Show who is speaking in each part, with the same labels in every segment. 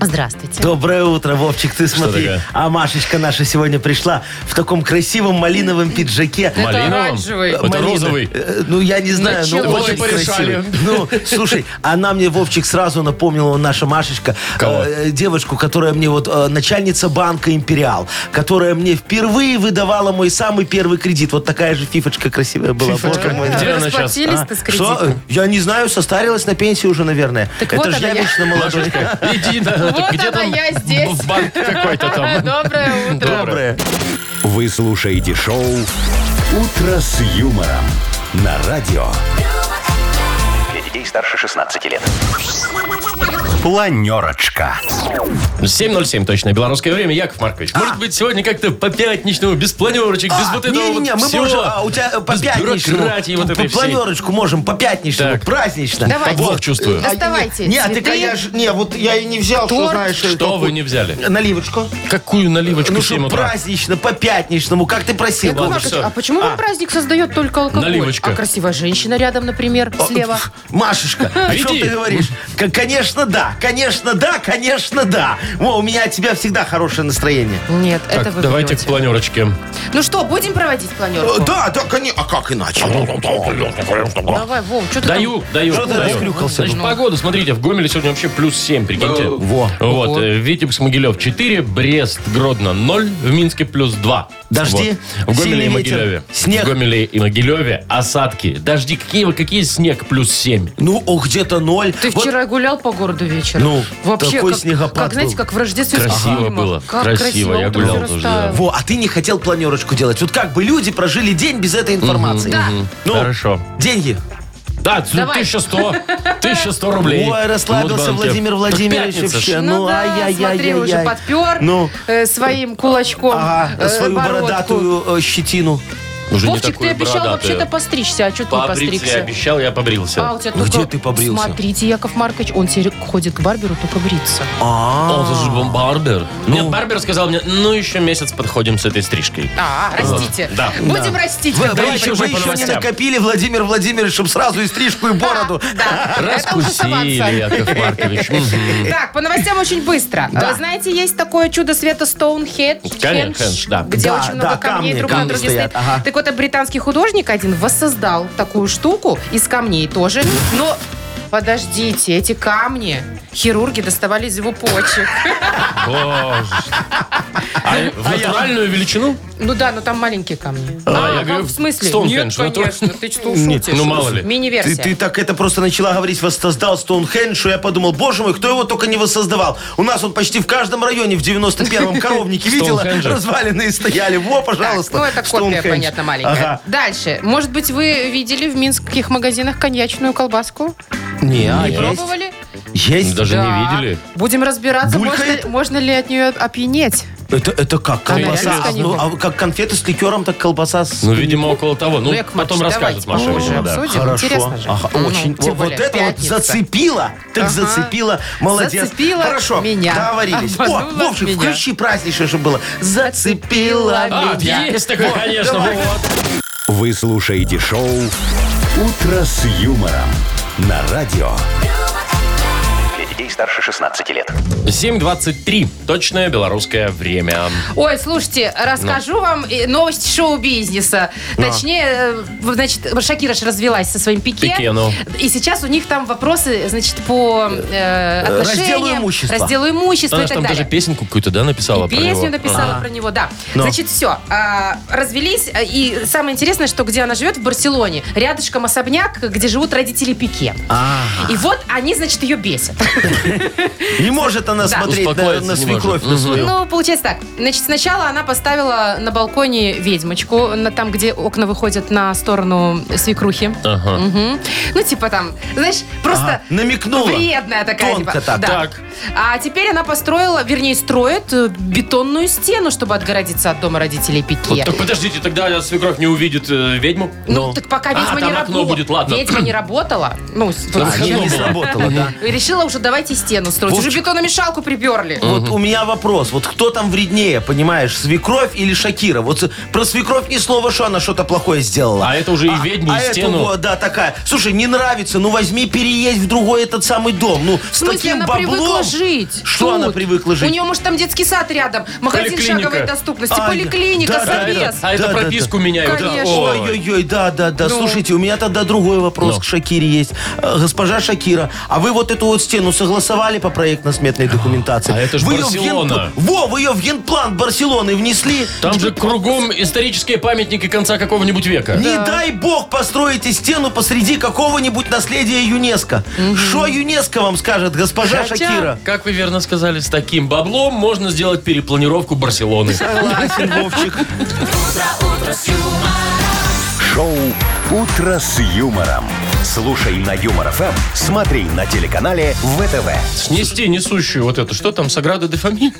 Speaker 1: Здравствуйте.
Speaker 2: Доброе утро, Вовчик, ты смотри.
Speaker 3: такое?
Speaker 2: А Машечка наша сегодня пришла в таком красивом малиновом пиджаке.
Speaker 1: Это
Speaker 3: Малиновым?
Speaker 1: оранжевый.
Speaker 3: Это
Speaker 2: Малина.
Speaker 3: розовый.
Speaker 2: Э, Ну, я не знаю, но
Speaker 1: Начало.
Speaker 2: очень
Speaker 3: Вот и порешали.
Speaker 2: красивый. Ну, слушай, она мне, Вовчик, сразу напомнила, наша Машечка,
Speaker 3: Кого?
Speaker 2: э, девушку, которая мне вот, э, начальница банка «Империал», которая мне впервые выдавала мой самый первый кредит. Вот такая же фифочка красивая была.
Speaker 3: Фифочка.
Speaker 2: Боже мой.
Speaker 3: Где она щас?
Speaker 1: расплатились-то с
Speaker 2: А, Что?
Speaker 1: кредитом?
Speaker 2: Я не знаю, состарилась на пенсии уже, наверное.
Speaker 1: Так
Speaker 2: Это
Speaker 1: вот
Speaker 2: же
Speaker 1: она
Speaker 2: я
Speaker 1: я.
Speaker 2: вечно молодой.
Speaker 3: Машечка, иди. Да,
Speaker 1: Вот
Speaker 3: где
Speaker 1: она,
Speaker 3: там
Speaker 1: я здесь.
Speaker 3: В банк какой-то там.
Speaker 1: Доброе утро.
Speaker 2: Доброе.
Speaker 4: Вы слушаете шоу «Утро с юмором» на радио. Детей старше 16 лет. Планерочка.
Speaker 3: 7.07 точно, белорусское время. Яков Маркович, может быть, сегодня как-то по пятничному, без планерочек, без вот этого
Speaker 2: Не-не-не,
Speaker 3: вот
Speaker 2: мы
Speaker 3: всего.
Speaker 2: можем, а, у тебя э, по
Speaker 3: без
Speaker 2: пятничному,
Speaker 3: вот
Speaker 2: по планерочку можем, по пятничному,
Speaker 3: Так.
Speaker 2: празднично.
Speaker 1: Давайте.
Speaker 3: Бог чувствую.
Speaker 2: А,
Speaker 1: Доставайте
Speaker 2: Не, а ты, конечно, не, вот я и не взял, что
Speaker 1: Торт.
Speaker 2: знаешь.
Speaker 3: Что
Speaker 2: такую-
Speaker 3: вы не взяли?
Speaker 2: Наливочку.
Speaker 3: Какую наливочку
Speaker 2: Ну,
Speaker 3: в 7
Speaker 2: что
Speaker 3: утра?
Speaker 2: празднично, по пятничному, как ты просил.
Speaker 1: Яков Маркович, а почему вам праздник создает только алкоголь?
Speaker 3: Наливочка.
Speaker 1: А красивая женщина рядом, например, слева.
Speaker 2: Машечка, о чем
Speaker 3: Иди.
Speaker 2: ты говоришь? К- Конечно, да, конечно, да, конечно, да. Во, у меня от тебя всегда хорошее настроение.
Speaker 1: Нет, это
Speaker 3: Так,
Speaker 1: вы
Speaker 3: давайте
Speaker 1: врете.
Speaker 3: к планерочке.
Speaker 1: Ну что, будем проводить
Speaker 2: Э,
Speaker 1: планерку?
Speaker 2: Да, да, конечно. А как иначе?
Speaker 1: Давай, Вов, что ты
Speaker 3: Даю, даю.
Speaker 2: Что ты
Speaker 3: даю.
Speaker 2: расклюкался?
Speaker 3: Значит,
Speaker 1: Ну.
Speaker 3: погода, смотрите, в Гомеле сегодня вообще плюс 7, прикиньте.
Speaker 2: Во.
Speaker 3: Вот, э, Витебск, Могилев 4, Брест, Гродно 0, в Минске плюс 2.
Speaker 2: Дожди,
Speaker 3: Вот. В Гомеле
Speaker 2: сильный
Speaker 3: и
Speaker 2: ветер,
Speaker 3: Могилеве.
Speaker 2: снег.
Speaker 3: В Гомеле и Могилеве осадки. Дожди. Какие, вы- какие снег плюс 7?
Speaker 2: Ну, о, где-то ноль.
Speaker 1: Ты
Speaker 2: Вот
Speaker 1: вчера гулял по городу вечером?
Speaker 2: Ну,
Speaker 1: Вообще,
Speaker 2: такой
Speaker 1: как,
Speaker 2: снегопад
Speaker 1: как, знаете,
Speaker 2: был.
Speaker 1: как в рождественских
Speaker 3: Красиво
Speaker 1: фильмах.
Speaker 3: было,
Speaker 1: Как
Speaker 3: красиво, я
Speaker 1: утром
Speaker 3: гулял тоже, да.
Speaker 2: Во, а ты не хотел планерочку делать. Вот как бы люди прожили день без этой информации.
Speaker 1: Да.
Speaker 2: Ну,
Speaker 3: Хорошо.
Speaker 2: Деньги.
Speaker 3: Да,
Speaker 1: Давай.
Speaker 3: 1100. 1100 рублей.
Speaker 2: Ой, расслабился
Speaker 3: Мудбанке.
Speaker 2: Владимир Владимирович
Speaker 3: пятница ж.
Speaker 2: вообще.
Speaker 1: Ну,
Speaker 2: Ну,
Speaker 1: да, смотри, уже подпер
Speaker 2: Ну.
Speaker 1: э, своим кулачком
Speaker 2: Ага,
Speaker 1: э,
Speaker 2: свою
Speaker 1: бородку.
Speaker 2: бородатую э, щетину.
Speaker 3: Уже не
Speaker 1: Вовчик, ты обещал
Speaker 3: бородатую.
Speaker 1: вообще-то постричься, а что ты не
Speaker 3: Побриться я
Speaker 1: постригся?
Speaker 3: обещал, я побрился.
Speaker 1: А, у тебя
Speaker 2: Где
Speaker 1: только-
Speaker 2: ты побрился?
Speaker 1: Смотрите, Яков Маркович, он теперь ходит к барберу только бриться.
Speaker 2: А,
Speaker 3: Он же был барбер.
Speaker 2: Ну.
Speaker 3: Нет, барбер сказал мне, ну еще месяц подходим с этой стрижкой.
Speaker 1: А, растите.
Speaker 3: Да.
Speaker 1: Будем растить.
Speaker 2: Вы, еще, вы
Speaker 3: по
Speaker 2: еще не
Speaker 3: новостям.
Speaker 2: накопили, Владимир Владимирович, чтобы сразу и стрижку, и бороду.
Speaker 1: Да, это уже
Speaker 3: Раскусили,
Speaker 1: соваться.
Speaker 3: Яков Маркович. Мгм.
Speaker 1: Так, по новостям очень быстро. Вы знаете, есть такое чудо света Стоунхедж,
Speaker 3: Конечно, да.
Speaker 1: где
Speaker 2: Да,
Speaker 1: очень
Speaker 2: да,
Speaker 1: много камней
Speaker 2: камни,
Speaker 1: друг на
Speaker 2: камни
Speaker 1: друге
Speaker 2: стоят,
Speaker 1: стоят.
Speaker 2: ага.
Speaker 1: Так а британский художник один воссоздал такую штуку из камней тоже. Но подождите, эти камни хирурги доставали из его почек.
Speaker 3: Боже. А в натуральную величину?
Speaker 1: Ну да, но там маленькие камни.
Speaker 3: А, я
Speaker 1: а,
Speaker 3: говорю,
Speaker 1: в смысле? Нет, конечно. Ты что шутишь?
Speaker 3: ну, мало ли.
Speaker 2: Ты,
Speaker 1: Мини-версия.
Speaker 2: ты так это просто начала говорить, воссоздал Стоунхендж, что я подумал, боже мой, кто его только не воссоздавал. У нас он почти в каждом районе в 91-м коровнике видела,
Speaker 3: Стоунхенджа.
Speaker 2: разваленные стояли. Во, пожалуйста.
Speaker 1: Ну, это копия,
Speaker 2: Стоунхендж.
Speaker 1: понятно, маленькая.
Speaker 2: Ага.
Speaker 1: Дальше. Может быть, вы видели в минских магазинах коньячную колбаску?
Speaker 2: Не, а
Speaker 1: Не
Speaker 2: есть?
Speaker 1: пробовали?
Speaker 2: Есть?
Speaker 3: Даже
Speaker 1: Да.
Speaker 3: не видели.
Speaker 1: Будем разбираться, можно,
Speaker 2: Булькает?
Speaker 1: можно ли от нее опьянеть.
Speaker 2: Это, это как? Колбаса?
Speaker 1: с
Speaker 2: Ну, а как конфеты с ликером, так колбаса с...
Speaker 3: Ну, видимо, около того. Ну,
Speaker 1: Яков
Speaker 3: потом
Speaker 1: Маркович,
Speaker 3: расскажет
Speaker 1: давайте
Speaker 3: Маша,
Speaker 1: попозже
Speaker 3: видимо, да.
Speaker 1: обсудим.
Speaker 2: Хорошо.
Speaker 1: Интересно же.
Speaker 2: Ага,
Speaker 1: Ну,
Speaker 2: очень.
Speaker 1: тем
Speaker 2: вот
Speaker 1: более,
Speaker 2: это
Speaker 1: пятница.
Speaker 2: вот зацепило. Так
Speaker 1: Ага.
Speaker 2: зацепило. Молодец.
Speaker 1: Зацепило
Speaker 2: Хорошо.
Speaker 1: меня.
Speaker 2: Договорились. О,
Speaker 1: Обманула
Speaker 2: Вовчик,
Speaker 1: меня.
Speaker 2: включи праздничное, чтобы было. Зацепило
Speaker 3: А,
Speaker 1: меня.
Speaker 3: есть такое, конечно.
Speaker 2: давай.
Speaker 3: вот.
Speaker 4: Вы слушаете шоу «Утро с юмором» на радио. Старше 16 лет.
Speaker 3: 7.23. Точное белорусское время.
Speaker 1: Ой, слушайте, расскажу вам э, новость шоу-бизнеса. Точнее, э, значит, Шакира ж развелась со своим Пике.
Speaker 3: Пике, ну.
Speaker 1: И сейчас у них там вопросы, значит, по э, отношениям.
Speaker 2: разделу имущества.
Speaker 1: разделу имущества
Speaker 3: Она
Speaker 1: и
Speaker 3: же
Speaker 1: так
Speaker 3: там
Speaker 1: далее.
Speaker 3: даже песенку какую-то, да, написала
Speaker 1: И
Speaker 3: про
Speaker 1: песню
Speaker 3: него?
Speaker 1: написала
Speaker 2: Ага.
Speaker 1: про него, да.
Speaker 2: Но.
Speaker 1: Значит, все. развелись. а, И самое интересное, что где она живет, в Барселоне, рядышком особняк, где живут родители Пике.
Speaker 2: А,
Speaker 1: И вот они, значит, ее бесят.
Speaker 2: Не может она смотреть на, свекровь на свою.
Speaker 1: Ну, получается так. Значит, сначала она поставила на балконе ведьмочку, на, там, где окна выходят на сторону свекрухи.
Speaker 3: Ага.
Speaker 1: Мгм. Ну, типа там, знаешь, просто
Speaker 2: Ага, намекнула.
Speaker 1: вредная такая.
Speaker 2: Тонко
Speaker 1: типа,
Speaker 2: так.
Speaker 1: да.
Speaker 3: Так.
Speaker 1: А теперь она построила, вернее, строит э, бетонную стену, чтобы отгородиться от дома родителей Пике.
Speaker 3: Вот, так подождите, тогда свекровь не увидит э, ведьму?
Speaker 1: Ну, так пока
Speaker 3: А,
Speaker 1: ведьма
Speaker 3: там
Speaker 1: не
Speaker 3: окно
Speaker 1: работала.
Speaker 3: будет, ладно.
Speaker 1: Ведьма не работала. Ну, с- вот
Speaker 2: Не, сработало, да.
Speaker 1: И решила уже давайте стену строить. Уже
Speaker 2: Вовчик.
Speaker 1: бетономешалку приперли.
Speaker 2: Вот у меня вопрос. Вот кто там вреднее, понимаешь, свекровь или Шакира? Вот про свекровь ни слова, что она что-то плохое сделала.
Speaker 3: А это уже и ведьму,
Speaker 2: а
Speaker 3: и
Speaker 2: эту
Speaker 3: стену.
Speaker 2: вот, да, такая. Слушай, не нравится, ну возьми, переедь в другой этот самый дом. Ну, с
Speaker 1: В смысле,
Speaker 2: таким
Speaker 1: она
Speaker 2: баблом.
Speaker 1: привыкла жить.
Speaker 2: Что
Speaker 1: тут.
Speaker 2: она привыкла жить?
Speaker 1: У нее, может, там детский сад рядом, магазин шаговой доступности,
Speaker 2: А,
Speaker 1: поликлиника,
Speaker 2: да, да,
Speaker 3: А это, а это
Speaker 2: Да,
Speaker 3: прописку
Speaker 2: да.
Speaker 3: меняют.
Speaker 1: Конечно.
Speaker 2: Ой-ой-ой, да, да, да.
Speaker 1: Ну.
Speaker 2: Слушайте, у меня тогда другой вопрос
Speaker 3: Ну.
Speaker 2: к Шакире есть. Э, Госпожа Шакира, а вы вот эту вот стену согласовали по проектно-сметной документации?
Speaker 3: А это ж
Speaker 2: её в
Speaker 3: Барселона.
Speaker 2: генпла- Во, вы ее в генплан Барселоны внесли?
Speaker 3: Там же кругом исторические памятники конца какого-нибудь века.
Speaker 2: Не дай бог построите стену посреди какого-нибудь наследия ЮНЕСКо. Что ЮНЕСКо вам скажет, госпожа
Speaker 3: Хотя,
Speaker 2: Шакира?
Speaker 3: как вы верно сказали, с таким баблом можно сделать перепланировку Барселоны.
Speaker 2: Согласен, Вовчик.
Speaker 4: Шоу «Утро с юмором». Слушай на Юмор ФМ, смотри на телеканале ВТВ.
Speaker 3: Снести несущую вот эту, что там, Саграда де Фамиль?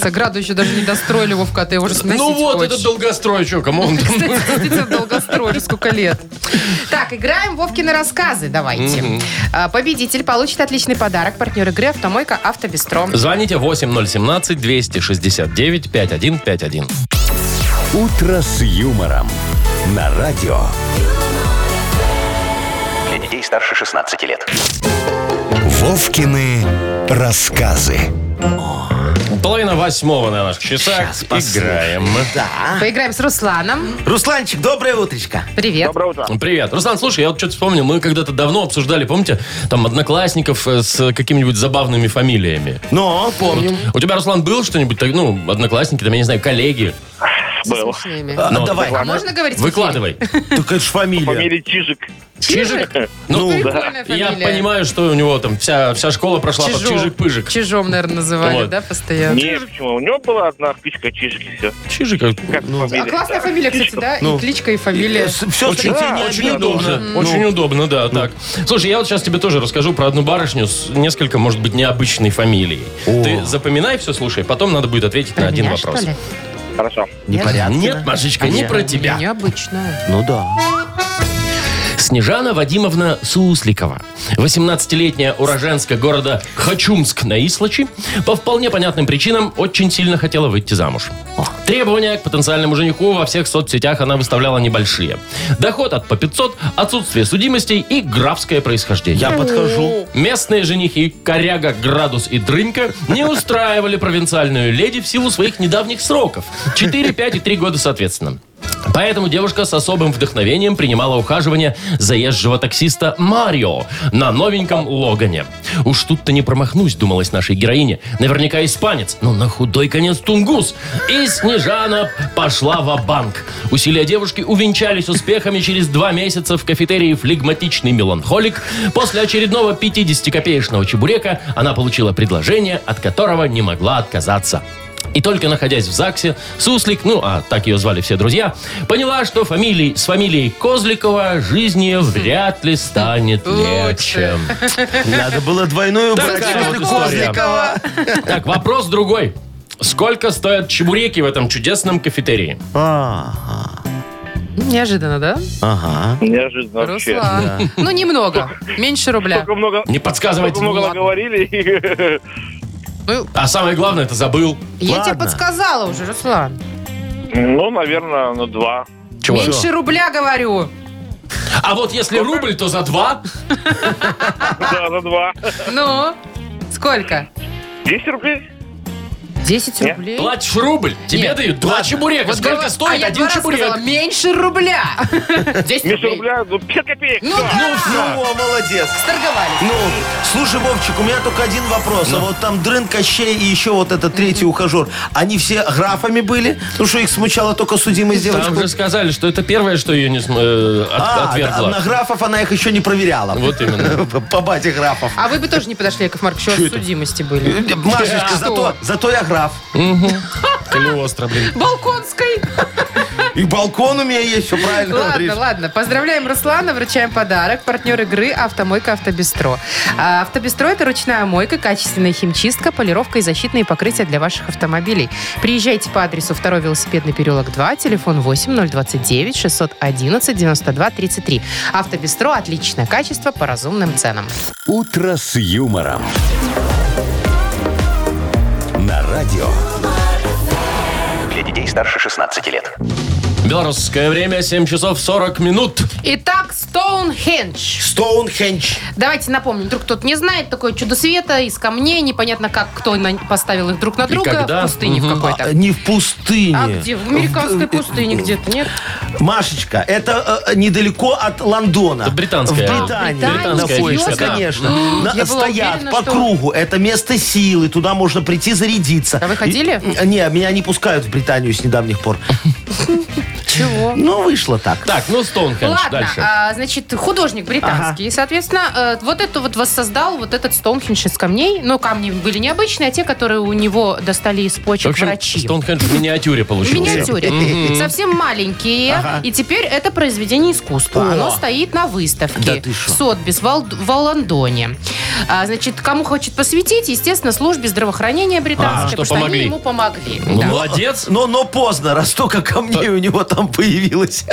Speaker 1: Саграду еще даже не достроили, Вовка, а ты его уже сносить
Speaker 3: Ну вот,
Speaker 1: хочешь.
Speaker 3: этот долгострой, что, кому он там?
Speaker 1: Кстати, действительно долгострой, уже сколько лет. Так, играем Вовкины рассказы, давайте. А, Победитель получит отличный подарок. Партнер игры «Автомойка Автобестро».
Speaker 3: Звоните 8017-269-5151.
Speaker 4: «Утро с юмором» на радио.
Speaker 5: Детей старше 16 лет.
Speaker 4: Вовкины рассказы.
Speaker 3: Половина восьмого на наших часах.
Speaker 2: Послушаем.
Speaker 3: Играем.
Speaker 2: Да.
Speaker 1: Поиграем с Русланом.
Speaker 2: Русланчик, доброе утречко.
Speaker 1: Привет.
Speaker 6: Доброе утро.
Speaker 3: Привет. Руслан, слушай, я вот что-то вспомнил. Мы когда-то давно обсуждали, помните, там одноклассников э, с какими-нибудь забавными фамилиями.
Speaker 2: Но, помним.
Speaker 3: У тебя, Руслан, был что-нибудь, ну, одноклассники, там, я не знаю, коллеги?
Speaker 6: Был.
Speaker 1: Смешными.
Speaker 2: А,
Speaker 3: Ну,
Speaker 2: давай.
Speaker 1: А можно говорить? в
Speaker 3: Выкладывай.
Speaker 2: Так это ж фамилия.
Speaker 6: Фамилия Чижик.
Speaker 3: Чижик?
Speaker 2: Ну,
Speaker 3: Ну,
Speaker 1: Прикольная
Speaker 3: я
Speaker 1: фамилия.
Speaker 3: понимаю, что у него там вся, вся школа прошла под. Чижик-Пыжик.
Speaker 1: Чижом, наверное, называли,
Speaker 3: Вот.
Speaker 1: да, постоянно?
Speaker 6: Не, почему? У него была одна кличка Чижик и все.
Speaker 3: Чижик. а
Speaker 6: Как фамилия.
Speaker 1: А классная фамилия, кстати, да?
Speaker 2: Ну.
Speaker 1: И кличка, и фамилия.
Speaker 2: Все,
Speaker 3: Очень, очень удобно.
Speaker 2: Ну.
Speaker 3: Очень удобно, да, так. Слушай, я вот сейчас тебе тоже расскажу про одну барышню с несколько, может быть, необычной фамилией. Ты запоминай все, слушай, потом надо будет ответить на один
Speaker 1: Меня,
Speaker 3: вопрос.
Speaker 1: что ли?
Speaker 6: Хорошо.
Speaker 2: Непорядки,
Speaker 3: Нет? Машечка, не про тебя.
Speaker 1: Необычная.
Speaker 2: Ну да.
Speaker 3: Снежана Вадимовна Сусликова, 18-летняя уроженска города Хачумск на Ислачи, по вполне понятным причинам очень сильно хотела выйти замуж. Требования к потенциальному жениху во всех соцсетях она выставляла небольшие. Доход от по 500, отсутствие судимостей и графское происхождение.
Speaker 2: Я подхожу.
Speaker 3: Местные женихи Коряга, Градус и Дрынька не устраивали провинциальную леди в силу своих недавних сроков. 4, 5 и 3 года соответственно. Поэтому девушка с особым вдохновением принимала ухаживание заезжего таксиста Марио на новеньком Логане. Уж тут-то не промахнусь, думалась нашей героине. Наверняка испанец, но на худой конец тунгус. И Снежана пошла в банк Усилия девушки увенчались успехами через два месяца в кафетерии «Флегматичный меланхолик». После очередного 50-копеечного чебурека она получила предложение, от которого не могла отказаться. И только находясь в ЗАГСе, Суслик, ну, а так ее звали все друзья, поняла, что фамилией, с фамилией Козликова жизнь ее вряд ли станет легче.
Speaker 2: Надо было двойную брать. Козликова.
Speaker 3: Так, вопрос другой. Сколько стоят чебуреки в этом чудесном кафетерии?
Speaker 2: Ага.
Speaker 1: Неожиданно, да?
Speaker 2: Ага.
Speaker 6: Неожиданно вообще.
Speaker 1: Руслан. Ну, немного. Меньше рубля.
Speaker 6: Столько много,
Speaker 3: Не подсказывайте.
Speaker 6: столько много
Speaker 1: ладно. Ну,
Speaker 3: А самое главное, это забыл.
Speaker 1: я тебе
Speaker 2: Ладно.
Speaker 1: подсказала уже, Руслан.
Speaker 6: Ну, наверное, на два.
Speaker 3: Чего?
Speaker 1: Меньше рубля, говорю.
Speaker 3: А вот если рубль, то за два.
Speaker 6: Да, на два.
Speaker 1: Ну, сколько?
Speaker 6: 10 рублей?
Speaker 1: 10
Speaker 6: Нет.
Speaker 1: рублей?
Speaker 3: Платишь рубль, тебе
Speaker 1: Нет.
Speaker 3: дают два чебурека.
Speaker 1: Вот
Speaker 3: Сколько
Speaker 1: говорю,
Speaker 3: стоит
Speaker 1: а я
Speaker 3: один
Speaker 1: раза
Speaker 3: чебурек?
Speaker 1: сказала, меньше рубля. 10
Speaker 6: Меньше
Speaker 1: рублей.
Speaker 6: рубля, ну, 5 копеек.
Speaker 1: Ну да,
Speaker 2: Ну, о, молодец.
Speaker 1: сторговались.
Speaker 2: Ну, слушай, Вовчик, у меня только один вопрос. А вот там Дрын, Кощей и еще вот этот третий ухажер, они все графами были? Ну, что их смущала только судимость
Speaker 3: Там
Speaker 2: девочку?
Speaker 3: же сказали, что это первое, что ее не см- э, от-
Speaker 2: А,
Speaker 3: отвергла.
Speaker 2: на графов она их еще не проверяла.
Speaker 3: Вот именно.
Speaker 2: По бате графов.
Speaker 1: А вы бы тоже не подошли, Яков Маркович, у вас судимости были.
Speaker 2: Машечка, зато я граф.
Speaker 3: Калиостро, блин.
Speaker 1: Балконской.
Speaker 2: И балкон у меня есть, все правильно говоришь.
Speaker 1: Ладно, ладно. Поздравляем Руслана, вручаем подарок. Партнер игры «Автомойка Автобестро». А, Автобестро – это ручная мойка, качественная химчистка, полировка и защитные покрытия для ваших автомобилей. Приезжайте по адресу 2 велосипедный переулок 2, телефон 8 029 611 92 33. «Автобестро» – отличное качество по разумным ценам.
Speaker 4: «Утро с юмором». На радио.
Speaker 5: Для детей старше 16 лет.
Speaker 3: Белорусское время 7 часов 40 минут.
Speaker 1: Итак, Стоунхендж.
Speaker 2: Стоунхендж.
Speaker 1: Давайте напомним, вдруг кто-то не знает, такое чудо света из камней, непонятно как, кто на- поставил их друг на друга
Speaker 3: когда?
Speaker 1: в пустыне в
Speaker 3: Мгм.
Speaker 1: какой-то.
Speaker 2: А, Не в пустыне.
Speaker 1: А где? В американской
Speaker 2: В-
Speaker 1: пустыне где-то, нет?
Speaker 2: Машечка, это э, недалеко от Лондона.
Speaker 3: Это британская.
Speaker 2: В Британии
Speaker 3: британская фишка, да.
Speaker 2: конечно. На-
Speaker 1: Я была
Speaker 2: стоят
Speaker 1: уверена,
Speaker 2: по
Speaker 1: что-
Speaker 2: кругу. Это место силы. Туда можно прийти зарядиться.
Speaker 1: А вы ходили?
Speaker 2: И- не, меня не пускают в Британию с недавних пор.
Speaker 1: Чего?
Speaker 2: Ну, вышло так.
Speaker 3: Так, ну Стоунхендж
Speaker 1: Ладно,
Speaker 3: дальше.
Speaker 1: а, значит, художник британский. И, соответственно, э, вот это вот воссоздал вот этот Стоунхендж из камней. Но камни были необычные, а те, которые у него достали из
Speaker 3: В
Speaker 1: почек
Speaker 3: общем,
Speaker 1: врачи.
Speaker 3: Стоунхендж в миниатюре
Speaker 1: В
Speaker 3: получился.
Speaker 1: миниатюре. Совсем маленькие. И теперь это произведение искусства. Оно стоит на выставке
Speaker 2: Да ты шо.
Speaker 1: в Сотбис, в Ал- в Лондоне. А, значит, кому хочет посвятить, естественно, службе здравоохранения британской,
Speaker 3: А, что
Speaker 1: потому что они ему помогли.
Speaker 3: Ну,
Speaker 1: Да.
Speaker 3: молодец.
Speaker 2: Но, но поздно, раз только камней у него там появилось.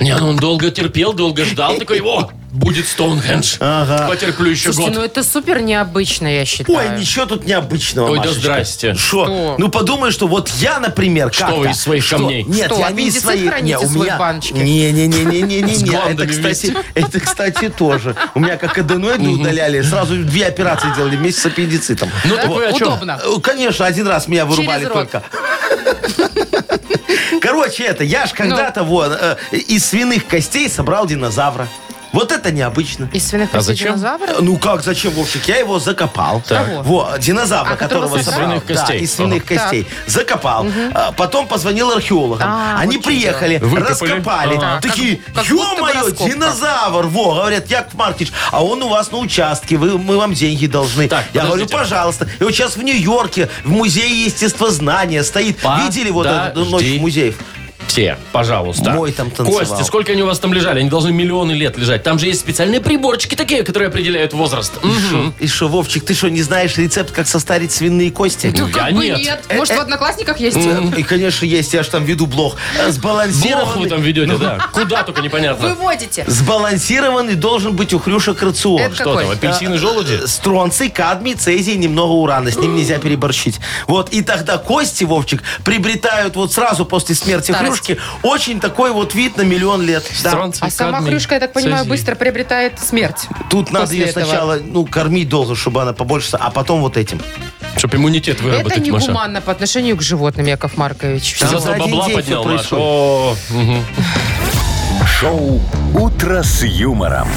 Speaker 3: Не, ну он долго терпел, долго ждал. Такой, о, будет Стоунхендж.
Speaker 2: Ага.
Speaker 3: Потерплю еще
Speaker 1: Слушайте, ну
Speaker 3: год.
Speaker 1: это супер необычно, я считаю.
Speaker 2: Ой, ничего тут необычного,
Speaker 3: Ой, да
Speaker 2: Машечка.
Speaker 3: здрасте.
Speaker 2: Шо?
Speaker 1: Что?
Speaker 2: Ну подумай, что вот я, например,
Speaker 3: Что
Speaker 2: как-то...
Speaker 3: вы из своих
Speaker 2: Что?
Speaker 3: камней?
Speaker 2: Нет,
Speaker 1: Что,
Speaker 2: я не из
Speaker 1: аппендицит
Speaker 2: своих...
Speaker 1: храните
Speaker 2: Не, у меня...
Speaker 1: баночке?
Speaker 3: С
Speaker 2: Не-не-не-не-не-не. Это,
Speaker 3: гландами
Speaker 2: кстати,
Speaker 3: вместе.
Speaker 2: это, кстати, тоже. У меня как аденоиды удаляли, сразу две операции делали вместе с аппендицитом.
Speaker 3: Ну, так вы о чем?
Speaker 1: Удобно.
Speaker 2: Э, Конечно, один раз меня вырубали
Speaker 1: рот.
Speaker 2: только. Короче, это, я ж
Speaker 1: Ну.
Speaker 2: когда-то вот э, из свиных костей собрал динозавра. Вот это необычно.
Speaker 1: Из свиных
Speaker 3: А
Speaker 1: костей
Speaker 3: зачем?
Speaker 1: динозавра?
Speaker 2: Ну как, зачем, Вовчик? Я его закопал.
Speaker 1: Так.
Speaker 2: Вот, динозавра,
Speaker 1: А, которого
Speaker 2: которого
Speaker 1: собрал?
Speaker 2: собрал.
Speaker 3: Из свиных костей.
Speaker 2: Да, из свиных
Speaker 1: Ага.
Speaker 2: костей. Закопал. А, Потом позвонил археологам.
Speaker 1: А,
Speaker 2: Они
Speaker 1: вот
Speaker 2: приехали,
Speaker 3: Выкопали.
Speaker 2: раскопали.
Speaker 3: Ага.
Speaker 2: Такие,
Speaker 1: Как- как будто бы
Speaker 2: ё-моё,
Speaker 1: раскопка».
Speaker 2: динозавр. Во, говорят, Яков Маркович, а он у вас на участке, вы, мы вам деньги должны.
Speaker 3: Так,
Speaker 2: Я говорю,
Speaker 3: подождите.
Speaker 2: пожалуйста. И вот сейчас в Нью-Йорке, в музее естествознания стоит. Видели вот эту ночь
Speaker 3: Подожди.
Speaker 2: в музеев?
Speaker 3: Все, пожалуйста.
Speaker 2: Мой там танцевал.
Speaker 3: Кости, сколько они у вас там лежали? Они должны миллионы лет лежать. Там же есть специальные приборчики такие, которые определяют возраст. Мгм.
Speaker 2: И что, Вовчик, ты что, не знаешь рецепт, как состарить свиные кости?
Speaker 1: Ну,
Speaker 3: Я
Speaker 1: как бы
Speaker 3: нет.
Speaker 1: нет. Может, в Одноклассниках есть?
Speaker 2: И, конечно, есть, я же там веду блог. Э,
Speaker 3: Блох вы
Speaker 2: Сбалансированный,
Speaker 3: там ведете, да. Куда только непонятно.
Speaker 1: Выводите.
Speaker 2: сбалансированный должен быть у хрюшек рацион.
Speaker 1: Это
Speaker 3: Что там,
Speaker 1: какой?
Speaker 3: апельсины, желуди?
Speaker 2: Э, Стронций, кадмий, цезий, немного урана. С ним нельзя переборщить. Вот, и тогда кости, Вовчик, приобретают вот сразу после смерти
Speaker 1: Старость.
Speaker 2: Хрюшки очень такой вот вид на миллион лет. Да.
Speaker 1: А сама хрюшка, я так понимаю, быстро приобретает смерть.
Speaker 2: Тут надо ее
Speaker 1: этого.
Speaker 2: сначала, ну, кормить долго, чтобы она побольше, а потом вот этим.
Speaker 3: Чтоб иммунитет
Speaker 1: Это
Speaker 3: выработать, Маша.
Speaker 1: негуманно по отношению к животным, Яков Маркович. Всё.
Speaker 2: за
Speaker 3: бабла поднял, Маша.
Speaker 2: происходит.
Speaker 3: О, мгм.
Speaker 4: Шоу «Утро с юмором».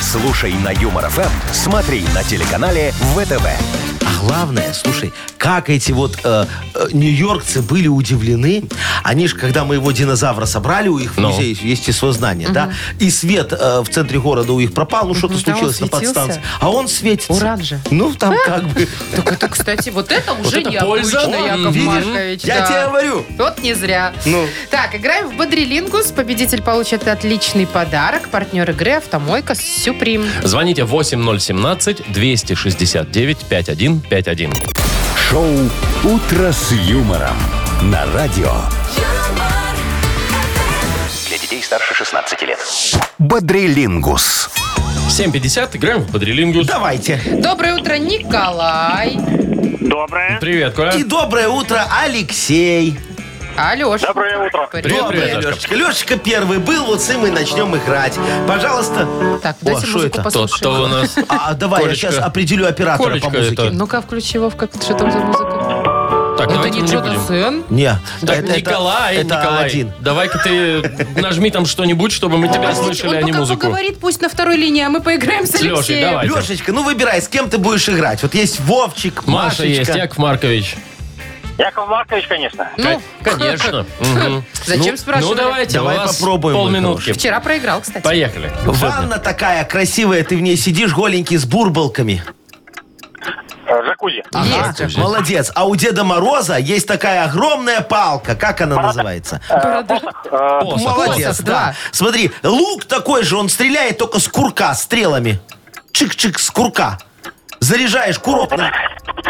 Speaker 4: Слушай на Юмор ФМ, смотри на телеканале ВТВ.
Speaker 2: А главное, слушай, как эти вот э, э, нью-йоркцы были удивлены. Они же, когда мы его динозавра собрали у их в
Speaker 3: Ну.
Speaker 2: музее естествознания, да, и свет э, в центре города у них пропал, ну что-то
Speaker 1: Мгм, он
Speaker 2: случилось на
Speaker 1: светился.
Speaker 2: подстанции. А он светится.
Speaker 1: Уран же.
Speaker 2: Ну, там как бы...
Speaker 1: Так это, кстати, вот это уже
Speaker 3: это
Speaker 1: необычно,
Speaker 3: польза.
Speaker 1: Яков
Speaker 2: Видишь?
Speaker 1: Маркович.
Speaker 2: Я
Speaker 1: да.
Speaker 2: тебе говорю.
Speaker 1: Вот не зря.
Speaker 2: Ну.
Speaker 1: Так, играем в Бодрилингус. Победитель получит отличный подарок. Партнер игры «Автомойка Сюприм».
Speaker 3: Звоните 8017-269-5151.
Speaker 4: Шоу «Утро с юмором» на радио.
Speaker 5: Для детей старше 16 лет.
Speaker 4: Бодрилингус.
Speaker 3: 7.50, играем в Бодрилингус.
Speaker 2: Давайте.
Speaker 1: Доброе утро, Николай.
Speaker 6: Доброе.
Speaker 3: Привет, Коля.
Speaker 2: И доброе утро, Алексей.
Speaker 1: Алеша.
Speaker 6: Доброе утро.
Speaker 3: Привет,
Speaker 2: Доброе,
Speaker 3: привет.
Speaker 2: Лешечка. Лешечка первый был, вот с ним мы начнем играть. Пожалуйста.
Speaker 1: Так,
Speaker 2: О,
Speaker 1: дайте музыку
Speaker 2: это?
Speaker 3: Тот, кто у нас...
Speaker 2: А, давай, я сейчас определю оператора
Speaker 3: Колечка
Speaker 2: по музыке.
Speaker 3: это.
Speaker 1: Ну-ка, включи, Вовка, что там за музыка?
Speaker 3: Так,
Speaker 1: Это не
Speaker 3: будем.
Speaker 1: Сен?
Speaker 2: Не,
Speaker 3: Так,
Speaker 2: это-
Speaker 3: Николай,
Speaker 2: это
Speaker 3: Николай,
Speaker 2: один.
Speaker 3: давай-ка ты нажми там что-нибудь, чтобы мы тебя слышали, а не музыку.
Speaker 1: поговорит, пусть на второй линии, а мы поиграем с
Speaker 3: С Лешей,
Speaker 1: Алексеем.
Speaker 2: Лешечка, ну выбирай, с кем ты будешь играть. Вот есть Вовчик,
Speaker 3: Маша
Speaker 2: Машечка.
Speaker 3: есть, Яков Маркович.
Speaker 6: Яков Маркович, конечно.
Speaker 1: Ну,
Speaker 3: Конечно. Мгм.
Speaker 1: Зачем
Speaker 3: Ну,
Speaker 1: спрашивали?
Speaker 3: Ну, давайте,
Speaker 2: Давай
Speaker 3: у вас
Speaker 2: попробуем, мой
Speaker 3: полминутки.
Speaker 1: Вчера проиграл, кстати.
Speaker 3: Поехали.
Speaker 2: Ванна такая красивая, ты в ней сидишь голенький с бурбалками.
Speaker 6: Э, Джакузи.
Speaker 1: Есть.
Speaker 2: Молодец. А у Деда Мороза есть такая огромная палка. Как она называется?
Speaker 1: Борода.
Speaker 6: Э,
Speaker 3: Посох.
Speaker 2: Молодец,
Speaker 1: посох,
Speaker 2: да.
Speaker 1: да.
Speaker 2: Смотри, лук такой же, он стреляет только с курка, стрелами. Чик-чик, с курка. Заряжаешь курок. на-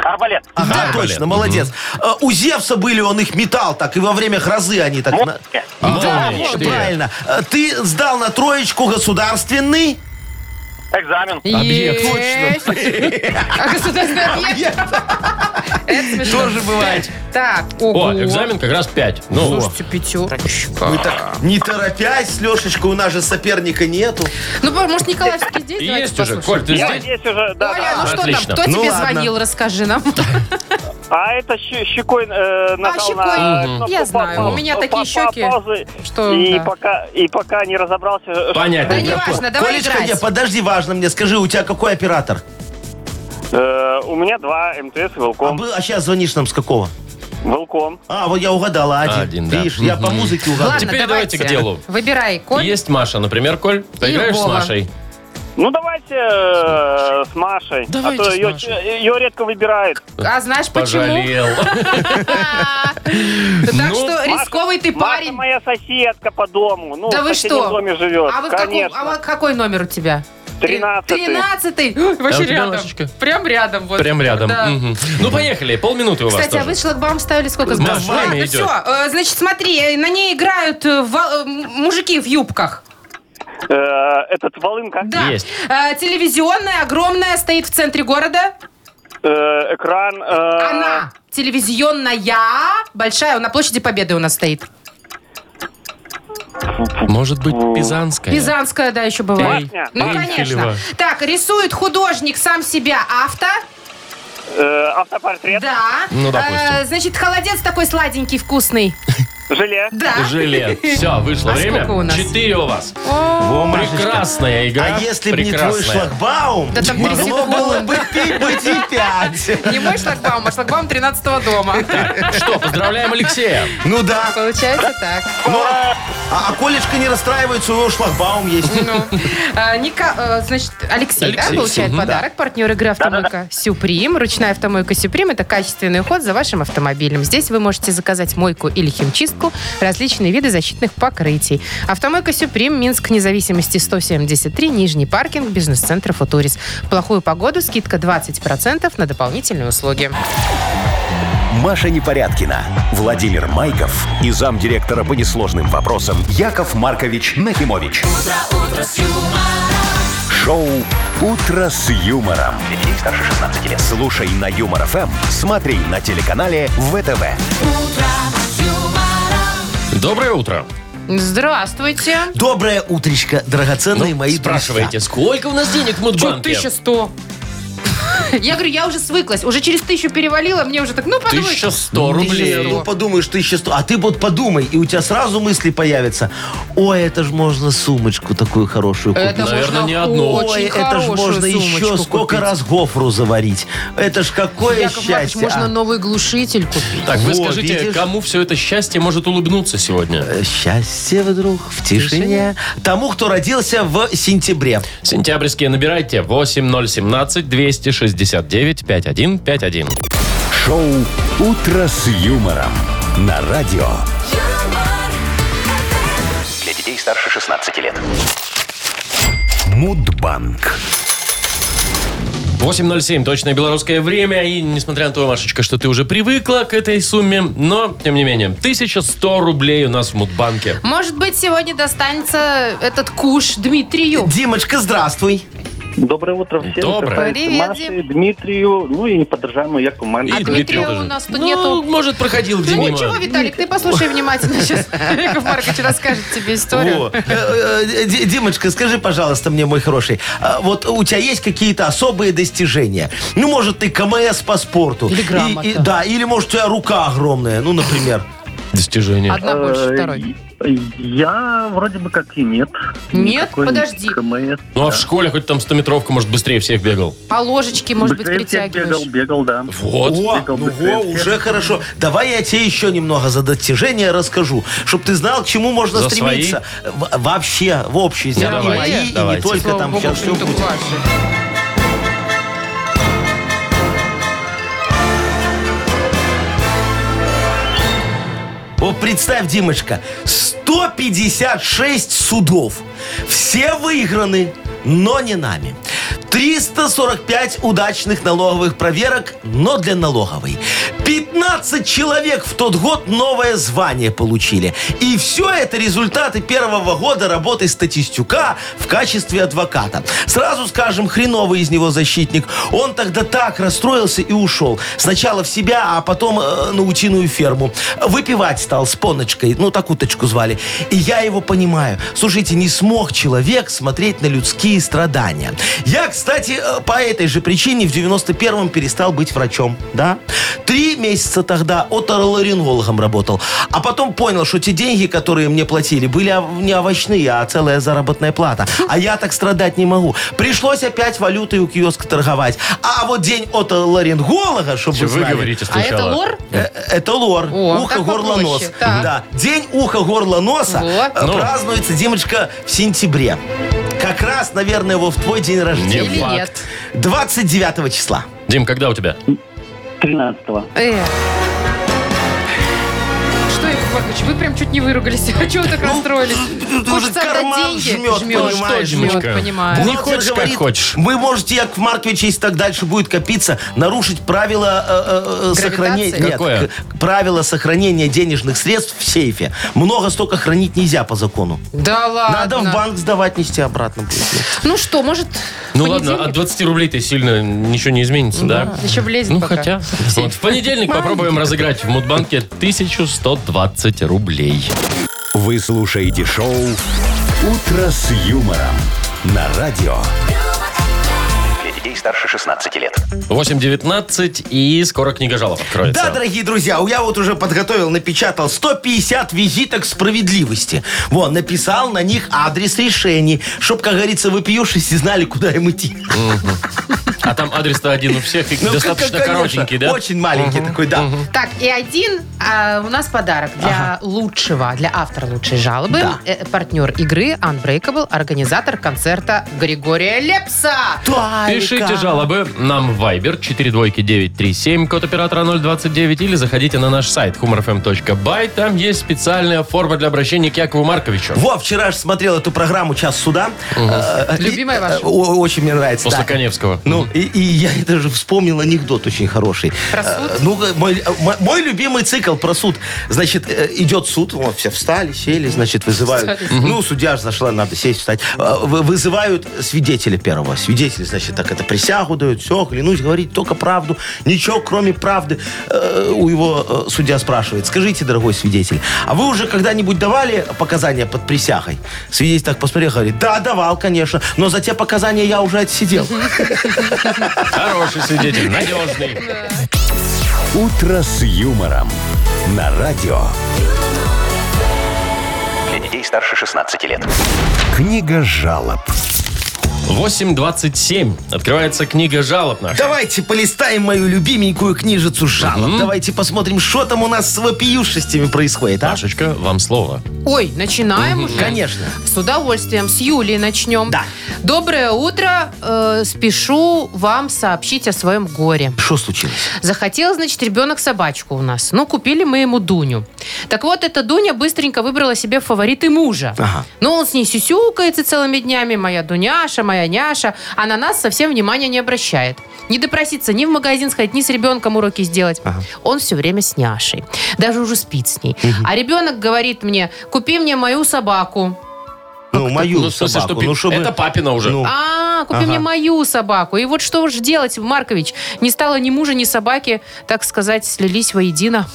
Speaker 6: Арбалет.
Speaker 2: Ага,
Speaker 3: Арбалет.
Speaker 2: точно, молодец. А, У Зевса были, он их метал так, и во время грозы они так... на-
Speaker 6: Молния.
Speaker 2: Да, вот, правильно. А, Ты сдал на троечку государственный...
Speaker 6: Экзамен.
Speaker 3: Объект.
Speaker 1: Есть. А государственный объект? Это смешно.
Speaker 2: Тоже бывает.
Speaker 1: Так, ого.
Speaker 3: О, экзамен как раз 5. Ну,
Speaker 1: Слушайте, пятерочка.
Speaker 2: Мы так, не торопясь, Лешечка, у нас же соперника нету.
Speaker 1: Ну, может, Николай все-таки здесь? Давайте
Speaker 3: есть уже.
Speaker 1: послушаем.
Speaker 3: Коль, ты
Speaker 6: Я
Speaker 3: здесь?
Speaker 6: здесь уже, да,
Speaker 1: Оля,
Speaker 6: да.
Speaker 1: ну что там,
Speaker 3: Отлично.
Speaker 1: кто
Speaker 2: Ну
Speaker 1: тебе
Speaker 2: ладно.
Speaker 1: звонил, расскажи нам.
Speaker 6: А это щекой э, нажал
Speaker 1: щекой.
Speaker 6: на кнопку
Speaker 1: Я знаю,
Speaker 6: па-
Speaker 1: у меня
Speaker 6: па-
Speaker 1: такие щеки,
Speaker 6: паузы,
Speaker 1: что,
Speaker 6: и,
Speaker 1: да.
Speaker 6: пока, и пока не разобрался... что-
Speaker 3: Понятно.
Speaker 1: Да не важно, давай
Speaker 2: Колечка,
Speaker 1: играть.
Speaker 2: подожди, важно мне, скажи, у тебя какой оператор?
Speaker 6: Э, у меня два МТС и
Speaker 2: А,
Speaker 6: Велком.
Speaker 2: был- а сейчас звонишь нам с какого?
Speaker 6: Велком.
Speaker 2: А, вот я угадала, один.
Speaker 3: Один, да.
Speaker 2: Видишь, я по музыке угадал.
Speaker 1: Ладно,
Speaker 3: Теперь давайте к делу.
Speaker 1: Выбирай, Коль.
Speaker 3: Есть Маша, например, Коль. Поиграешь с
Speaker 1: Вова.
Speaker 3: Машей?
Speaker 6: Ну, давайте э, с Машей.
Speaker 3: Давайте
Speaker 6: а то
Speaker 3: с
Speaker 6: ее,
Speaker 3: Машей.
Speaker 6: ее редко выбирает.
Speaker 1: А знаешь почему?
Speaker 3: Пожалел.
Speaker 1: Так
Speaker 3: Ну,
Speaker 1: что рисковый ты
Speaker 6: Маша
Speaker 1: парень.
Speaker 6: моя соседка по дому. Ну,
Speaker 1: Да
Speaker 6: в
Speaker 1: вы
Speaker 6: соседнем
Speaker 1: что?
Speaker 6: доме живет.
Speaker 1: А вы в каком,
Speaker 6: Конечно.
Speaker 1: а вот какой номер у тебя?
Speaker 6: Тринадцатый.
Speaker 1: Тринадцатый. Ой,
Speaker 3: А
Speaker 1: Вообще
Speaker 3: тебя,
Speaker 1: рядом.
Speaker 3: Машечка?
Speaker 1: Прям рядом. Вот.
Speaker 3: Прям рядом.
Speaker 1: Да.
Speaker 3: Мгм. Ну, поехали. Полминуты у вас
Speaker 1: Кстати, а
Speaker 3: тоже.
Speaker 1: вы шлагбаум ставили сколько?
Speaker 3: Маш,
Speaker 1: Ладно,
Speaker 3: идет.
Speaker 1: все. Значит, смотри, э, на ней играют э, ва- э, мужики в юбках.
Speaker 6: Э, этот волынка.
Speaker 1: Да.
Speaker 3: Есть.
Speaker 1: Э, Телевизионная, огромная, стоит в центре города.
Speaker 6: Э, экран. э,
Speaker 1: Она телевизионная, большая, на площади Победы у нас стоит.
Speaker 3: Может быть, Пизанская?
Speaker 1: Пизанская, да, еще бывает.
Speaker 6: Башня.
Speaker 1: Ну, конечно. Так, рисует художник сам себя авто.
Speaker 6: Э, автопортрет.
Speaker 1: Да.
Speaker 3: Ну, допустим.
Speaker 1: Э, значит, холодец такой сладенький, вкусный.
Speaker 6: Желе.
Speaker 1: Да.
Speaker 3: Жилет. Все, вышло
Speaker 1: А
Speaker 3: время.
Speaker 1: сколько у нас?
Speaker 3: Четыре у вас.
Speaker 1: О,
Speaker 3: Прекрасная игра.
Speaker 2: А если бы не твой
Speaker 3: прекрасная.
Speaker 2: шлагбаум,
Speaker 1: Да там
Speaker 2: могло
Speaker 1: секунды.
Speaker 2: было бы пи- быть и пять.
Speaker 1: Не мой шлагбаум, а шлагбаум 13 дома.
Speaker 3: Что, поздравляем Алексея.
Speaker 2: Ну да.
Speaker 1: Получается так.
Speaker 2: Ну, а, а Колечка не расстраивается, у него шлагбаум есть.
Speaker 1: Ну, а, Ника- э, значит, Алексей, да,
Speaker 3: Алексей,
Speaker 1: получает
Speaker 3: мгм,
Speaker 1: подарок. Партнер игры «Автомойка Сюприм». Ручная автомойка Сюприм – это качественный уход за вашим автомобилем. Здесь вы можете заказать мойку или химчистку, различные виды защитных покрытий. Автомойка Сюприм, Минск, независимости 173, Нижний паркинг, бизнес-центр «Футурис». В плохую погоду скидка 20% на дополнительные услуги.
Speaker 4: Маша Непорядкина, Владимир Майков и замдиректора по несложным вопросам Яков Маркович Нахимович. Шоу Утро с юмором. Для детей старше 16 лет. Слушай на юмор ФМ, смотри на телеканале ВТВ.
Speaker 3: Доброе утро.
Speaker 1: Здравствуйте.
Speaker 2: Доброе утречко, драгоценные мои
Speaker 3: Ну, Спрашиваете,
Speaker 2: друзья.
Speaker 3: сколько у нас денег в Мудбанке?
Speaker 1: 1100? Я говорю, я уже свыклась. Уже через тысячу перевалила, мне уже так, ну, подумай.
Speaker 3: 1100 рублей.
Speaker 2: Ну, подумаешь, 1100. А ты вот подумай, и у тебя сразу мысли появятся. Ой, это же можно сумочку такую хорошую купить.
Speaker 1: Это
Speaker 3: Наверное,
Speaker 1: можно
Speaker 3: не одну.
Speaker 1: очень
Speaker 2: Ой, это же можно еще сколько раз гофру заварить. Это ж какое
Speaker 1: Яков Маркович,
Speaker 2: счастье.
Speaker 1: можно
Speaker 2: а.
Speaker 1: новый глушитель купить.
Speaker 3: Так, вы
Speaker 2: Во,
Speaker 3: скажите,
Speaker 2: видишь?
Speaker 3: кому все это счастье может улыбнуться сегодня?
Speaker 2: Э, Счастье вдруг в тишине. Тому, кто родился в сентябре.
Speaker 3: Сентябрьские набирайте 8017-269-5151.
Speaker 4: Шоу Утро с юмором на радио.
Speaker 5: Для детей старше 16 лет.
Speaker 4: Мудбанк.
Speaker 3: 8.07, точное белорусское время. И несмотря на то, Машечка, что ты уже привыкла к этой сумме, но, тем не менее, 1100 рублей у нас в Мудбанке.
Speaker 1: Может быть, сегодня достанется этот куш Дмитрию.
Speaker 2: Димочка, здравствуй.
Speaker 6: Доброе утро всем.
Speaker 3: Доброе.
Speaker 1: Привет,
Speaker 6: Маше,
Speaker 1: Дим.
Speaker 6: Дмитрию, ну и неподражаемому
Speaker 1: А
Speaker 6: Марковичу.
Speaker 3: Дмитрию
Speaker 1: Дмитрия у нас тут
Speaker 3: Ну,
Speaker 1: нету.
Speaker 3: может, проходил где
Speaker 1: Ну
Speaker 3: мимо.
Speaker 1: ничего, Виталик, ты послушай внимательно сейчас. Яков Маркович расскажет тебе историю.
Speaker 2: Во. Э, э, Ди- Димочка, скажи, пожалуйста, мне, мой хороший, а вот у тебя есть какие-то особые достижения? Ну, может, ты КМС по спорту.
Speaker 1: Или
Speaker 2: И-
Speaker 1: грамота.
Speaker 2: и- Да, или, может, у тебя рука огромная, ну, например.
Speaker 3: Достижение.
Speaker 1: Одна больше второй.
Speaker 6: Я вроде бы как и нет.
Speaker 1: Нет?
Speaker 6: Никакой
Speaker 1: Подожди.
Speaker 6: КМС.
Speaker 3: Ну, а в школе хоть там стометровку, может, быстрее всех бегал.
Speaker 1: По ложечке, может быть,
Speaker 6: Быстрее бегал,
Speaker 1: притягиваешь.
Speaker 6: бегал, да.
Speaker 3: Вот.
Speaker 2: О,
Speaker 6: бегал
Speaker 2: ну во,
Speaker 6: всех.
Speaker 2: уже хорошо. Давай я тебе еще немного за достижения расскажу, чтобы ты знал, к чему можно
Speaker 3: За
Speaker 2: стремиться. В- вообще, в общей.
Speaker 3: Ну,
Speaker 2: и
Speaker 3: давайте,
Speaker 2: мои, и не
Speaker 3: давайте.
Speaker 2: только
Speaker 1: Слава
Speaker 2: там
Speaker 1: богу,
Speaker 2: сейчас все будет.
Speaker 1: ваши.
Speaker 2: Вот представь, Димочка, 156 судов. Все выиграны, но не нами. 345 удачных налоговых проверок, но для налоговой. 15 человек в тот год новое звание получили. И все это результаты первого года работы статистюка в качестве адвоката. Сразу скажем, хреновый из него защитник. Он тогда так расстроился и ушел. Сначала в себя, а потом э, на утиную ферму. Выпивать стал с поночкой. Ну, так уточку звали. И я его понимаю. Слушайте, не смог человек смотреть на людские страдания. Я, кстати, э, по этой же причине в 91-м перестал быть врачом. Да? Три месяца тогда оторларингологом работал. А потом понял, что те деньги, которые мне платили, были не овощные, а целая заработная плата. А я так страдать не могу. Пришлось опять валютой у киоска торговать. А вот день оторларинголога, чтобы вы
Speaker 3: вы
Speaker 2: знали,
Speaker 3: говорите
Speaker 1: А это
Speaker 3: сначала?
Speaker 1: лор?
Speaker 2: Э, Это лор.
Speaker 1: О,
Speaker 2: ухо, горло, нос.
Speaker 1: Так.
Speaker 2: Да. День ухо, горло, носа
Speaker 1: Вот.
Speaker 2: э,
Speaker 3: Ну.
Speaker 2: празднуется, Димочка, в сентябре. Как раз, наверное, его в твой день рождения.
Speaker 3: Не
Speaker 1: Или
Speaker 3: факт.
Speaker 1: нет?
Speaker 2: 29 числа.
Speaker 3: Дим, когда у тебя?
Speaker 6: 13-го.
Speaker 1: Э. Маркович, вы прям чуть не выругались. А чего вы так расстроились?
Speaker 2: Ну, тут
Speaker 1: Хочется отдать
Speaker 2: карман
Speaker 1: деньги?
Speaker 2: жмет, понимаешь,
Speaker 1: жмет,
Speaker 3: Димочка.
Speaker 1: понимаю.
Speaker 3: Не
Speaker 2: Бухгалтер
Speaker 3: хочешь, как хочешь.
Speaker 2: Вы можете, Яков Маркович, если так дальше будет копиться, нарушить правила э, э,
Speaker 1: Гравитации?
Speaker 2: сохранения...
Speaker 3: Какое?
Speaker 2: правила сохранения денежных средств в сейфе. Много столько хранить нельзя по закону.
Speaker 1: Да ладно.
Speaker 2: Надо в банк сдавать, нести обратно будет.
Speaker 1: Ну что, может,
Speaker 3: Ну ладно,
Speaker 1: понедельник?
Speaker 3: от 20 рублей-то сильно ничего не изменится, да?
Speaker 1: Еще влезет
Speaker 3: Ну
Speaker 1: пока.
Speaker 3: хотя. Вот в понедельник попробуем разыграть в Мудбанке 1120 рублей.
Speaker 4: Вы слушаете шоу «Утро с юмором» на радио.
Speaker 5: Для детей старше 16 лет.
Speaker 3: 8.19 и скоро книга жалоб откроется.
Speaker 2: Да, дорогие друзья, я вот уже подготовил, напечатал 150 визиток справедливости. Вот, написал на них адрес решений, чтоб, как говорится, выпьюшись и знали, куда им идти.
Speaker 3: А там адрес-то один у всех и
Speaker 2: Ну,
Speaker 3: достаточно
Speaker 2: конечно,
Speaker 3: коротенький, да?
Speaker 2: Очень маленький такой, да.
Speaker 1: Так, и один а, у нас подарок для лучшего, для автора лучшей жалобы.
Speaker 2: Да.
Speaker 1: Э, партнер игры Unbreakable, организатор концерта Григория Лепса.
Speaker 2: Толика.
Speaker 3: Пишите жалобы нам в Viber 42937, код оператора 029, или заходите на наш сайт humorfm.by. Там есть специальная форма для обращения к Якову Марковичу.
Speaker 2: Во, вчера же смотрел эту программу «Час суда». Э, и-
Speaker 1: Любимая ваша?
Speaker 2: э, Очень мне нравится.
Speaker 3: После
Speaker 2: да.
Speaker 3: Коневского.
Speaker 2: Ну, и, и я даже вспомнил анекдот очень хороший.
Speaker 1: Про суд?
Speaker 2: Э, Ну, мой, э, мой- мой любимый цикл про суд. Значит, э, идет суд, вот, все встали, сели, значит, вызывают. Ну, судья же зашла, надо сесть, встать. Э, вы- Вызывают свидетеля первого. Свидетель, значит, так это присягу дают, все, клянусь говорить только правду. Ничего, кроме правды. Э, У его э, судья спрашивает, скажите, дорогой свидетель, а вы уже когда-нибудь давали показания под присягой? Свидетель так посмотрел, говорит, да, давал, конечно, но за те показания я уже отсидел.
Speaker 3: Хороший свидетель, надежный.
Speaker 4: «Утро с юмором» на радио.
Speaker 5: Для детей старше 16 лет.
Speaker 4: Книга жалоб.
Speaker 3: 8.27. Открывается книга жалоб наша.
Speaker 2: Давайте полистаем мою любименькую книжицу жалоб. Давайте посмотрим, что там у нас с вопиюшестями происходит, а?
Speaker 3: Машечка, вам слово.
Speaker 1: Ой, начинаем уже?
Speaker 2: Конечно.
Speaker 1: С удовольствием. С Юлии начнем.
Speaker 2: Да.
Speaker 1: Доброе утро. Э, спешу вам сообщить о своем горе.
Speaker 2: Что случилось?
Speaker 1: Захотел, значит, ребенок собачку у нас. Ну, купили мы ему Дуню. Так вот, эта Дуня быстренько выбрала себе в фавориты мужа.
Speaker 2: Ага.
Speaker 1: Ну, он с ней сюсюкается целыми днями. Моя Дуняша, моя няша. А на нас совсем внимания не обращает. Не допроситься ни в магазин сходить, ни с ребенком уроки сделать. Он все время с няшей. Даже уже спит с ней. А ребенок говорит мне, купи мне мою собаку.
Speaker 2: Ну, мою
Speaker 3: Ну, в смысле,
Speaker 2: собаку.
Speaker 3: что
Speaker 2: ну, чтобы...
Speaker 3: Это папина уже.
Speaker 2: Ну,
Speaker 1: А, купи мне мою собаку. И вот что же делать, Маркович? Не стало ни мужа, ни собаки, так сказать, слились воедино.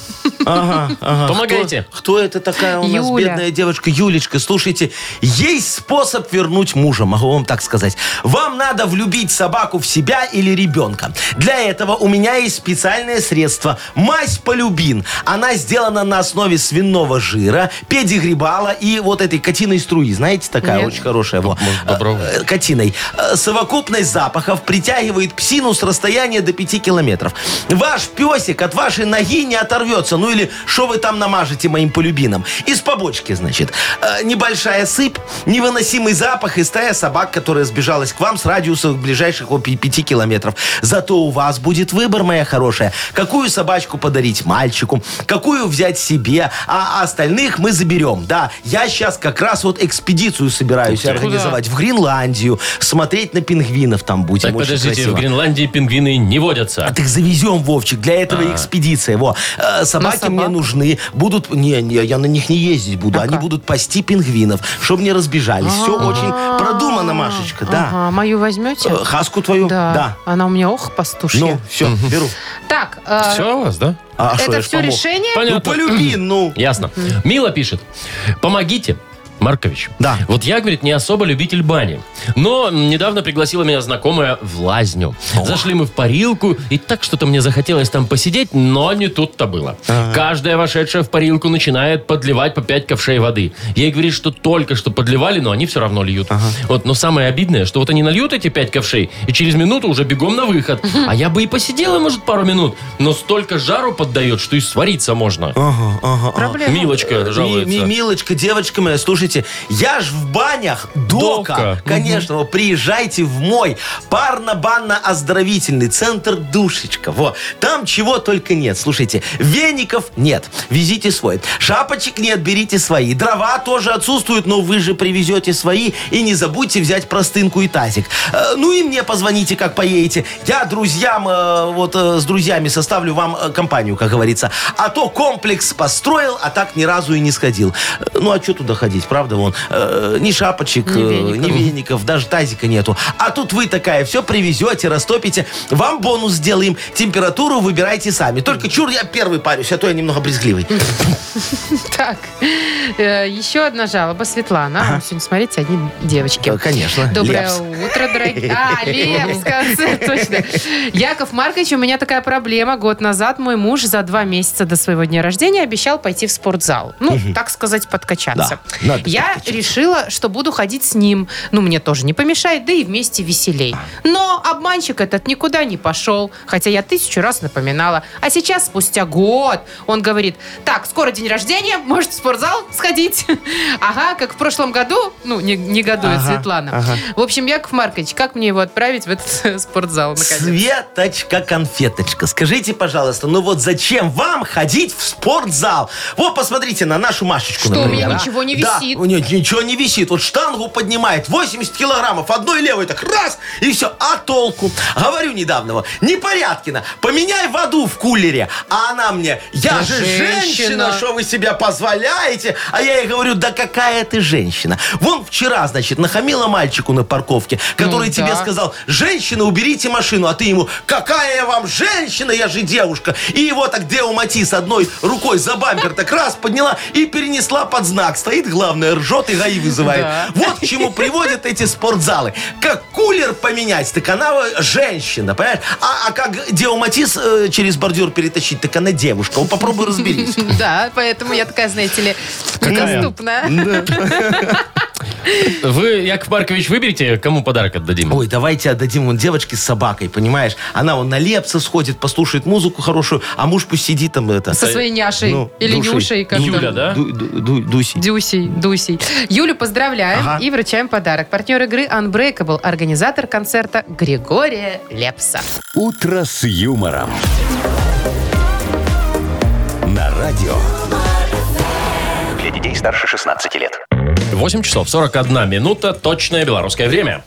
Speaker 2: Ага, ага.
Speaker 3: Помогайте.
Speaker 2: Кто, кто это такая у нас
Speaker 1: Юля.
Speaker 2: бедная девочка? Юлечка, слушайте, есть способ вернуть мужа, могу вам так сказать. Вам надо влюбить собаку в себя или ребенка. Для этого у меня есть специальное средство. Мазь полюбин. Она сделана на основе свиного жира, педигрибала и вот этой котиной струи. Знаете, такая
Speaker 1: Нет.
Speaker 2: очень хорошая. Во.
Speaker 3: Может, попробуем?
Speaker 2: Э, Котиной. Э, Совокупность запахов притягивает псину с расстояния до 5 километров. Ваш песик от вашей ноги не оторвется. Ну или что вы там намажете моим полюбином? Из побочки, значит. Э, Небольшая сыпь, невыносимый запах и стая собак, которая сбежалась к вам с радиуса ближайших 5 километров. Зато у вас будет выбор, моя хорошая. Какую собачку подарить мальчику, какую взять себе, а остальных мы заберем. Да, я сейчас как раз вот экспедицию собираюсь
Speaker 3: Ух ты.
Speaker 2: организовать в Гренландию, смотреть на пингвинов там будем.
Speaker 3: Так,
Speaker 2: Очень
Speaker 3: подождите,
Speaker 2: красиво.
Speaker 3: в Гренландии пингвины не водятся.
Speaker 2: А так завезем, Вовчик, для этого
Speaker 3: А.
Speaker 2: экспедиция. Во. Э, собаки
Speaker 1: собак?
Speaker 2: мне нужны. Будут. Не, не, я на них не ездить буду.
Speaker 1: А
Speaker 2: Они будут пасти пингвинов, чтобы не разбежались. Все очень продумано, Машечка, да.
Speaker 1: Ага, мою возьмете?
Speaker 2: Э, Хаску твою?
Speaker 1: Да.
Speaker 2: Да.
Speaker 1: Она у меня, ох, пастушья.
Speaker 2: Ну, все, беру.
Speaker 1: Так, э,
Speaker 3: Все у вас, да?
Speaker 2: А шо, я
Speaker 1: это
Speaker 2: ж
Speaker 1: все
Speaker 2: помог?
Speaker 1: решение?
Speaker 2: Ну,
Speaker 3: Понятно.
Speaker 2: полюби, ну.
Speaker 3: Ясно. Мила пишет. Помогите. Маркович.
Speaker 2: Да.
Speaker 3: Вот я, говорит, не особо любитель бани. Но недавно пригласила меня знакомая в лазню. Зашли мы в парилку, и так что-то мне захотелось там посидеть, но не тут-то было. Каждая вошедшая в парилку начинает подливать по 5 ковшей воды. Ей говорит, что только что подливали, но они все равно льют. Вот, но самое обидное, что вот они нальют эти 5 ковшей, и через минуту уже бегом на выход. А я бы и посидела, может, пару минут, но столько жару поддает, что и свариться можно.
Speaker 2: Ага, ага, ага.
Speaker 1: Проблема.
Speaker 3: Милочка
Speaker 2: Ми-
Speaker 3: жалуется.
Speaker 2: ми- Милочка, девочка моя, слушайте, я ж в банях Дока.
Speaker 3: Дока.
Speaker 2: Конечно, вот приезжайте в мой парно-банно-оздоровительный центр Душечка. Во. Там чего только нет. Слушайте, веников нет, везите свой. Шапочек нет, берите свои. Дрова тоже отсутствуют, но вы же привезете свои. И не забудьте взять простынку и тазик. Э, Ну и мне позвоните, как поедете. Я друзьям, э, вот э, с друзьями составлю вам компанию, как говорится. А то комплекс построил, а так ни разу и не сходил. Ну а что туда ходить, правда? Вон, э, ни шапочек,
Speaker 1: Ни
Speaker 2: э,
Speaker 1: веников.
Speaker 2: ни веников, даже тазика нету. А тут вы такая, все привезете, растопите. Вам бонус сделаем. Температуру выбирайте сами. Только чур, я первый парюсь, а то я немного брезгливый.
Speaker 1: Так, э, еще одна жалоба. Светлана. Сегодня, смотрите, одни девочки.
Speaker 2: Э, Конечно.
Speaker 1: Доброе
Speaker 2: Лепс.
Speaker 1: утро, дорогие. А, Лепс, точно. Яков Маркович, у меня такая проблема. Год назад мой муж за два месяца до своего дня рождения обещал пойти в спортзал. Ну, так сказать, подкачаться.
Speaker 2: Да,
Speaker 1: Я решила, что буду ходить с ним. Ну, мне тоже не помешает, да и вместе веселей. Но обманщик этот никуда не пошел, хотя я тысячу раз напоминала. А сейчас, спустя год, он говорит, так, скоро день рождения, может в спортзал сходить? Ага, как в прошлом году, ну, не, не годует
Speaker 2: Ага,
Speaker 1: Светлана.
Speaker 2: ага.
Speaker 1: В общем, Яков Маркович, как мне его отправить в этот спортзал, наконец?
Speaker 2: Светочка, конфеточка, скажите, пожалуйста, ну вот зачем вам ходить в спортзал? Вот посмотрите на нашу Машечку,
Speaker 1: Что, у
Speaker 2: например,
Speaker 1: меня
Speaker 2: а?
Speaker 1: ничего не
Speaker 2: Да,
Speaker 1: висит?
Speaker 2: у нее ничего не висит. Вот штангу поднимает 80 килограммов, одной левой так раз, и все. А толку? Говорю недавно, Непорядкина, поменяй воду в кулере. А она мне, я
Speaker 1: Да
Speaker 2: же
Speaker 1: женщина.
Speaker 2: женщина, что вы себя позволяете? А я ей говорю, да какая ты женщина? Вон вчера, значит, нахамила мальчику на парковке, который
Speaker 1: Ну,
Speaker 2: тебе
Speaker 1: да.
Speaker 2: сказал, женщина, уберите машину, а ты ему, какая я вам женщина, я же девушка. И его так Део Матис одной рукой за бампер так раз подняла и перенесла под знак. Стоит, главное, ржет и ГАИ вызывает.
Speaker 1: Да.
Speaker 2: Вот к чему приводят эти спортзалы. Как кулер поменять, так она э, женщина, понимаешь? А, а как Део Матис э, через бордюр перетащить, так она девушка. Вот попробуй разберись.
Speaker 1: Да, поэтому я такая, знаете ли, доступная.
Speaker 3: Вы, Яков Маркович, выберите, кому подарок отдадим?
Speaker 2: Ой, давайте отдадим вон девочке с собакой, понимаешь? Она вон на лепса сходит, послушает музыку хорошую, а муж пусть сидит там это...
Speaker 1: Со своей няшей.
Speaker 2: ну,
Speaker 1: Или
Speaker 2: душей.
Speaker 1: Нюшей. как
Speaker 3: Юля,
Speaker 1: там.
Speaker 3: да?
Speaker 2: Ду- ду- ду- Дусей.
Speaker 1: Дюсей, Дусей. Юлю поздравляем
Speaker 2: Ага.
Speaker 1: и вручаем подарок. Партнер игры Unbreakable, организатор концерта Григория Лепса.
Speaker 4: «Утро с юмором». На радио.
Speaker 5: Старше 16 лет.
Speaker 3: 8 часов 41 минута, точное белорусское время.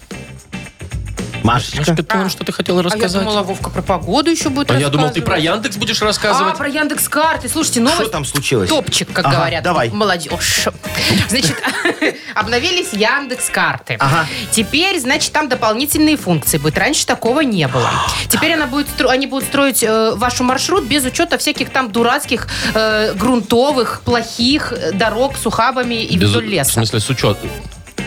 Speaker 2: Машечка.
Speaker 3: Машка, ты нам что-то хотела
Speaker 1: А я
Speaker 3: рассказать?
Speaker 1: думала, Вовка про погоду еще будет
Speaker 3: А я думал, ты про. Яндекс будешь
Speaker 1: А,
Speaker 3: рассказывать.
Speaker 1: про Яндекс карты. Слушайте, новость.
Speaker 2: Что там случилось?
Speaker 1: Топчик, как
Speaker 2: Ага,
Speaker 1: говорят.
Speaker 2: давай.
Speaker 1: Молодежь. Значит, обновились Яндекс карты.
Speaker 2: Ага.
Speaker 1: Теперь, значит, там дополнительные функции будут. Раньше такого не было. Теперь она будет, они будут строить э, вашу маршрут без учета всяких там дурацких, э, грунтовых, плохих э, дорог с ухабами и
Speaker 3: Без-
Speaker 1: вдоль
Speaker 3: В
Speaker 1: леса.
Speaker 3: смысле, с учетом.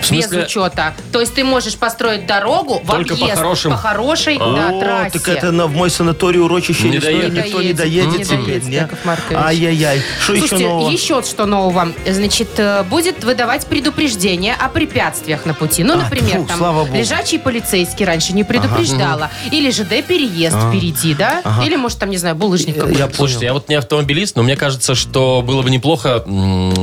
Speaker 3: В
Speaker 1: Без
Speaker 3: смысле,
Speaker 1: учета. То есть ты можешь построить дорогу в
Speaker 3: Только по
Speaker 1: объезд
Speaker 3: хорошим.
Speaker 1: по хорошей да,
Speaker 2: О,
Speaker 1: трассе.
Speaker 2: так это на, в мой санаторий урочище
Speaker 3: Не
Speaker 2: лесное никто не
Speaker 1: Не
Speaker 2: доедет
Speaker 1: доедет,
Speaker 2: теперь,
Speaker 1: не
Speaker 2: не? Ай-яй-яй. Что еще
Speaker 1: Слушайте,
Speaker 2: нового?
Speaker 1: еще что нового. Значит, э, будет выдавать предупреждение о препятствиях на пути. Ну,
Speaker 2: А,
Speaker 1: например,
Speaker 2: тьфу,
Speaker 1: там лежачий полицейский раньше не предупреждала. Или ЖД переезд впереди, да? Или, может, там, не знаю, булыжник какой-то.
Speaker 2: Я
Speaker 3: Слушайте,
Speaker 2: понял.
Speaker 3: я вот не автомобилист, но мне кажется, что было бы неплохо,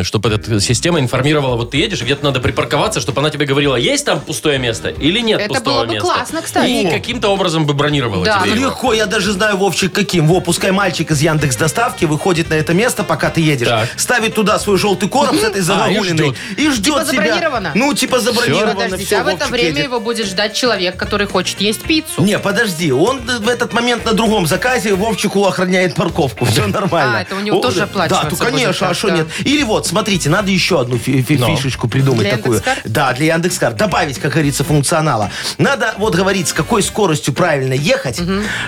Speaker 3: чтобы эта система информировала, вот ты едешь, где-то надо припарковаться, чтобы она тебе говорила, есть там пустое место или нет
Speaker 1: Это
Speaker 3: пустого
Speaker 1: было бы
Speaker 3: места.
Speaker 1: классно, кстати.
Speaker 3: И каким-то образом бы бронировала
Speaker 1: Да,
Speaker 3: тебе
Speaker 1: ну,
Speaker 3: его.
Speaker 2: Легко, я даже знаю, Вовчик, каким. Во, пускай мальчик из Яндекс Доставки выходит на это место, пока ты едешь,
Speaker 3: Так.
Speaker 2: ставит туда свой желтый короб с этой загогулиной
Speaker 3: ждет.
Speaker 2: и ждет
Speaker 1: Типа
Speaker 2: тебя.
Speaker 1: забронировано?
Speaker 2: Ну, типа забронировано.
Speaker 1: Подождите,
Speaker 2: всё,
Speaker 1: а в это
Speaker 2: Вовчик
Speaker 1: время
Speaker 2: едет.
Speaker 1: его будет ждать человек, который хочет есть пиццу.
Speaker 2: Не, подожди, он в этот момент на другом заказе Вовчику охраняет парковку. Все нормально.
Speaker 1: А, это у него
Speaker 2: О,
Speaker 1: тоже
Speaker 2: да,
Speaker 1: оплачиваться
Speaker 2: Да, то,
Speaker 1: будет
Speaker 2: конечно,
Speaker 1: так,
Speaker 2: а что
Speaker 1: да.
Speaker 2: нет? Или вот, смотрите, надо еще одну фи- фи-
Speaker 3: Но.
Speaker 2: фишечку придумать
Speaker 1: Для
Speaker 2: такую.
Speaker 1: Яндекс.Карт?
Speaker 2: Да, для Яндекс.Карт. Добавить, как говорится, функционала. Надо вот говорить, с какой скоростью правильно ехать,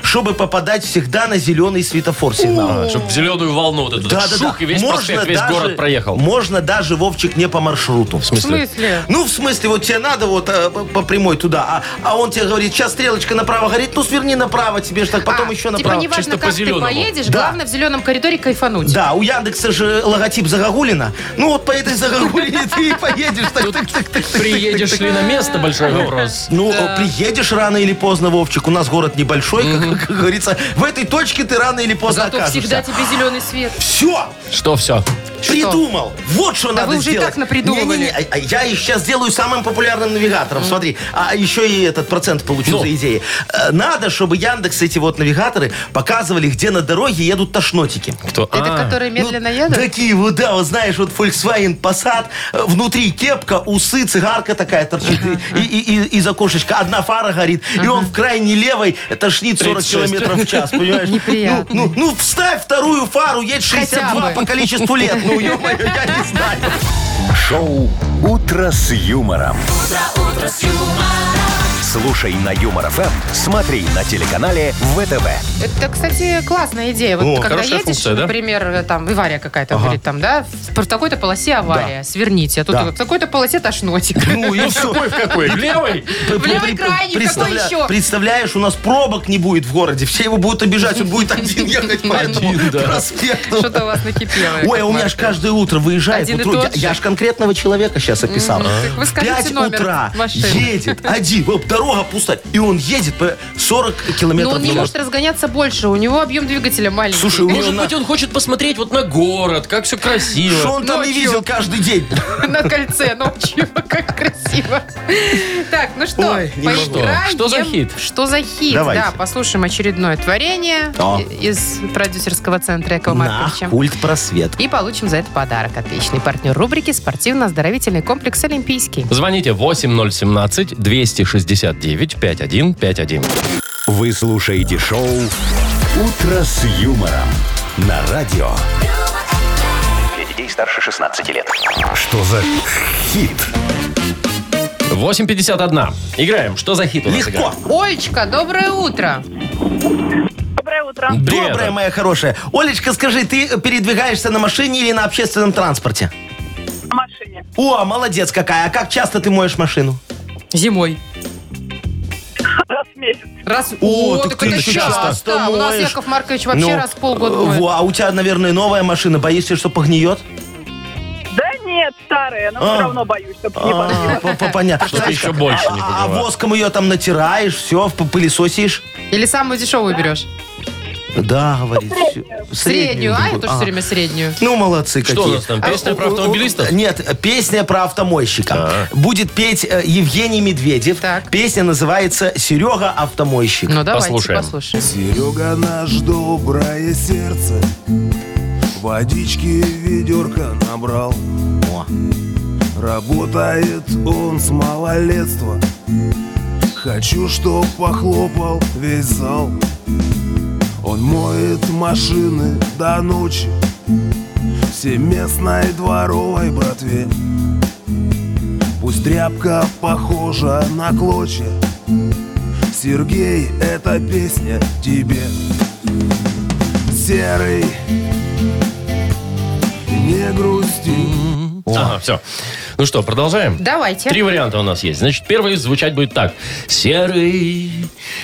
Speaker 2: чтобы попадать всегда на зеленый светофор сигнал.
Speaker 3: Чтобы в зеленую волну вот эту
Speaker 2: Да, да,
Speaker 3: шух,
Speaker 2: да.
Speaker 3: и весь проспект, весь
Speaker 2: даже-
Speaker 3: город проехал.
Speaker 2: Можно даже, Вовчик, не по маршруту.
Speaker 3: В
Speaker 1: В
Speaker 3: смысле?
Speaker 1: смысле?
Speaker 2: Ну, в смысле, вот тебе надо вот э, по по прямой туда, а, а он тебе говорит, сейчас стрелочка направо горит, ну, сверни направо, тебе же так потом
Speaker 1: А,
Speaker 2: еще
Speaker 1: Типа
Speaker 2: направо.
Speaker 1: неважно,
Speaker 3: чисто по
Speaker 1: как ты
Speaker 3: зеленому.
Speaker 1: поедешь,
Speaker 2: Да.
Speaker 1: главное в зеленом коридоре кайфануть.
Speaker 2: Да, у Яндекса же логотип Загогулина. Ну, вот по этой Загогулине ты и поедешь. Так, так, так, так,
Speaker 3: Приедешь ли на место, большой вопрос.
Speaker 2: Ну, приедешь рано или поздно, Вовчик. У нас город небольшой, как, как говорится. В этой точке ты рано или поздно
Speaker 1: Зато
Speaker 2: окажешься.
Speaker 1: всегда тебе зеленый свет.
Speaker 2: Все!
Speaker 3: Что все?
Speaker 2: Придумал. Вот что
Speaker 1: Да
Speaker 2: надо
Speaker 1: вы уже и
Speaker 2: сделать.
Speaker 1: так напридумывали.
Speaker 2: Не-не-не, а- а Я их сейчас сделаю самым популярным навигатором. Смотри, а еще и этот процент получу
Speaker 3: Ну.
Speaker 2: за идеи. Э, Надо, чтобы Яндекс эти вот навигаторы показывали, где на дороге едут тошнотики.
Speaker 3: Кто?
Speaker 1: Это
Speaker 3: А,
Speaker 1: которые медленно
Speaker 2: Ну,
Speaker 1: едут?
Speaker 2: Такие вот, да, вот знаешь, вот Volkswagen Passat, э, внутри кепка, усы, цигарка такая торчит, и, и- и- из окошечка одна фара горит, и он в крайней левой тошнит 40
Speaker 3: 36.
Speaker 2: километров в час, понимаешь?
Speaker 1: Неприятно.
Speaker 2: Ну, ну, ну, вставь вторую фару, едь 62
Speaker 1: Хотя бы.
Speaker 2: по количеству лет. Ну, ё-моё, я не знаю.
Speaker 4: Шоу «Утро с юмором». Слушай на Юмор ФМ, смотри на телеканале ВТВ.
Speaker 1: Это, кстати, классная идея. Вот
Speaker 2: О,
Speaker 1: когда едешь,
Speaker 3: функция, да?
Speaker 1: например, там авария какая-то, говорит, там, да, в, такой-то полосе авария, сверните, а тут
Speaker 2: Да.
Speaker 1: в такой-то полосе тошнотик.
Speaker 2: Ну, и все.
Speaker 3: Какой в какой? В левой?
Speaker 1: В левой крайней, какой еще?
Speaker 2: Представляешь, у нас пробок не будет в городе. Все его будут обижать, он будет один ехать по этому
Speaker 3: Один, да.
Speaker 2: проспекту.
Speaker 1: Что-то у вас накипело.
Speaker 2: Ой, а у меня ж
Speaker 1: Маркович.
Speaker 2: каждое утро выезжает. Я,
Speaker 1: же?
Speaker 2: конкретного человека сейчас описал. В
Speaker 1: скажите
Speaker 2: 5
Speaker 1: номер
Speaker 2: утра едет один, дорога пустая, и он едет по 40
Speaker 1: Но
Speaker 2: километров
Speaker 1: он не
Speaker 2: час.
Speaker 1: может разгоняться больше, у него объем двигателя маленький.
Speaker 2: Слушай, у него
Speaker 3: Может
Speaker 2: на-
Speaker 3: быть, он хочет посмотреть вот на город, как все красиво.
Speaker 2: Что он там не
Speaker 1: Ночью.
Speaker 2: видел каждый день?
Speaker 1: на кольце ночью. Как красиво. Так, ну что,
Speaker 2: Ой, не могу.
Speaker 1: поиграем.
Speaker 3: Что за хит?
Speaker 1: Что за хит?
Speaker 2: Давайте.
Speaker 1: Да, послушаем очередное творение и- из продюсерского центра Якова
Speaker 2: На
Speaker 1: Марковича.
Speaker 2: культ просвет.
Speaker 1: И получим за это подарок. Отличный партнер рубрики «Спортивно-оздоровительный комплекс Олимпийский».
Speaker 3: Звоните 8017-269-5151.
Speaker 4: Вы слушаете шоу «Утро с юмором» на радио.
Speaker 5: Для детей старше 16 лет.
Speaker 4: Что за хит?
Speaker 3: 8.51. Играем. Что за хит у нас
Speaker 2: Легко.
Speaker 3: играет?
Speaker 1: Олечка, доброе утро.
Speaker 6: Доброе утро.
Speaker 3: Привет.
Speaker 2: Добрая моя хорошая. Олечка, скажи, ты передвигаешься на машине или на общественном транспорте?
Speaker 6: На машине.
Speaker 2: О, молодец какая. А как часто ты моешь машину?
Speaker 1: Зимой.
Speaker 6: Раз в месяц.
Speaker 1: Раз...
Speaker 2: О,
Speaker 1: О,
Speaker 2: так
Speaker 1: так
Speaker 2: ты
Speaker 1: это часто.
Speaker 2: часто
Speaker 1: У нас
Speaker 2: моешь.
Speaker 1: Яков Маркович вообще
Speaker 2: Ну,
Speaker 1: раз в полгода
Speaker 2: э,
Speaker 1: моет.
Speaker 2: во, А у тебя, наверное, новая машина. Боишься, что погниет?
Speaker 6: Да нет, старая, но
Speaker 2: А.
Speaker 6: все равно боюсь, чтобы не
Speaker 2: А,
Speaker 6: подбила.
Speaker 2: по- по- Понятно.
Speaker 3: Чтобы
Speaker 2: Знаешь
Speaker 3: еще
Speaker 2: как?
Speaker 3: больше не
Speaker 2: А- А воском ее там натираешь, все, пылесосишь?
Speaker 1: Или самую дешевую берешь?
Speaker 2: Да, говорит. всё.
Speaker 1: Среднюю. А, я тоже
Speaker 2: Ага.
Speaker 1: все время среднюю.
Speaker 2: Ну, молодцы
Speaker 3: Что
Speaker 2: какие.
Speaker 3: у нас там, песня
Speaker 2: А,
Speaker 3: про
Speaker 2: у- у-
Speaker 3: автомобилистов?
Speaker 2: Нет, песня про автомойщика. Будет петь э, Евгений Медведев.
Speaker 1: Так.
Speaker 2: Песня называется «Серега автомойщик».
Speaker 1: Ну, давайте
Speaker 3: Послушаем.
Speaker 1: послушаем.
Speaker 7: Серега наш доброе сердце Водички ведерко набрал
Speaker 2: О.
Speaker 7: Работает он с малолетства Хочу, чтоб похлопал весь зал Он моет машины до ночи Всем местной дворовой братве Пусть тряпка похожа на клочья Сергей, эта песня тебе Серый, не грусти
Speaker 3: Ага, все. Ну что, продолжаем?
Speaker 1: Давайте.
Speaker 3: Три варианта у нас есть. Значит, первый звучать будет так. Серый,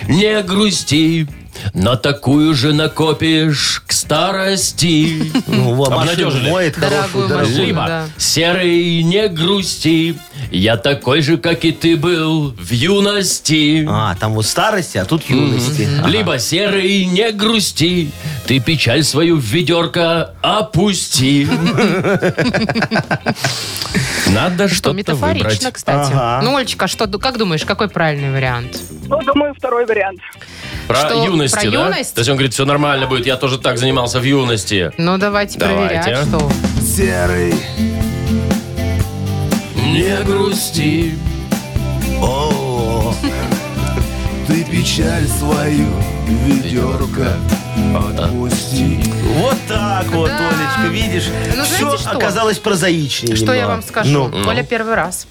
Speaker 3: не грусти, на такую же накопишь к старости.
Speaker 2: Ну, вот, машину
Speaker 3: Обнадежили.
Speaker 2: моет
Speaker 1: Дорогую
Speaker 2: хорошую, дорогую.
Speaker 1: машину.
Speaker 3: Либо
Speaker 1: да.
Speaker 3: серый, не грусти, я такой же, как и ты был в юности.
Speaker 2: А, там вот старости, а тут юности. Ага.
Speaker 3: Либо серый, не грусти, ты печаль свою в ведерко опусти. Надо
Speaker 1: Что
Speaker 3: что-то
Speaker 1: метафорично,
Speaker 3: выбрать.
Speaker 1: кстати.
Speaker 2: Ага.
Speaker 1: Ну, Олечка, что, как думаешь, какой правильный вариант?
Speaker 6: Ну, думаю, второй вариант.
Speaker 3: Про
Speaker 1: Что,
Speaker 3: юности,
Speaker 1: про
Speaker 3: да?
Speaker 1: юность?
Speaker 3: То есть он говорит, все нормально будет, я тоже так занимался в юности.
Speaker 1: Ну, давайте,
Speaker 3: Давайте.
Speaker 1: проверять, что...
Speaker 7: Серый,
Speaker 3: Не грусти.
Speaker 2: О,
Speaker 7: ты печаль свою ведерко отпусти
Speaker 2: Вот так вот,
Speaker 1: Да.
Speaker 2: Олечка, видишь?
Speaker 1: Ну,
Speaker 2: Все
Speaker 1: знаете что?
Speaker 2: оказалось прозаичнее
Speaker 1: Что я
Speaker 2: немного.
Speaker 1: вам скажу?
Speaker 2: Ну,
Speaker 1: Оля первый раз.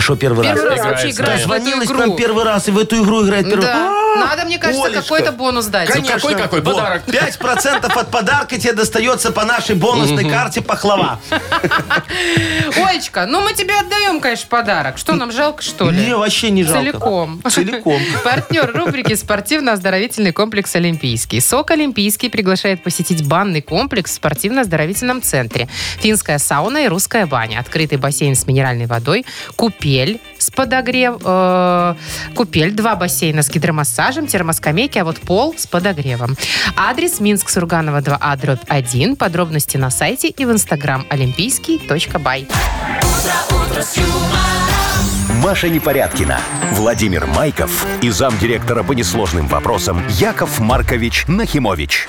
Speaker 2: Что первый раз?
Speaker 1: Первый раз
Speaker 3: Играет
Speaker 1: вообще играет в эту игру.
Speaker 2: прям первый раз и в эту игру играет первый
Speaker 1: Да.
Speaker 2: А,
Speaker 1: Надо, мне кажется,
Speaker 2: Олечка.
Speaker 1: какой-то бонус дать.
Speaker 3: Конечно. какой-какой?
Speaker 2: Вот,
Speaker 3: Подарок.
Speaker 2: 5% от подарка тебе достается по нашей бонусной карте пахлава.
Speaker 1: Олечка, ну мы тебе отдаем, конечно, подарок. Что, нам жалко, что ли?
Speaker 2: Не, вообще не жалко.
Speaker 1: Целиком.
Speaker 2: Целиком.
Speaker 1: Партнер рубрики «Спортивно-оздоровительный комплекс Олимпийский». СОК Олимпийский приглашает посетить банный комплекс в спортивно-оздоровительном центре. Финская сауна и русская баня. Открытый бассейн с минеральной водой. Купель с подогрев... э, купель. Два бассейна с гидромассажем, термоскамейки, а вот пол с подогревом. Адрес Минск, Сурганова 2А, дробь 1. Подробности на сайте и в инстаграм олимпийский.бай.
Speaker 4: Маша Непорядкина, Владимир Майков и замдиректора по несложным вопросам Яков Маркович Нахимович.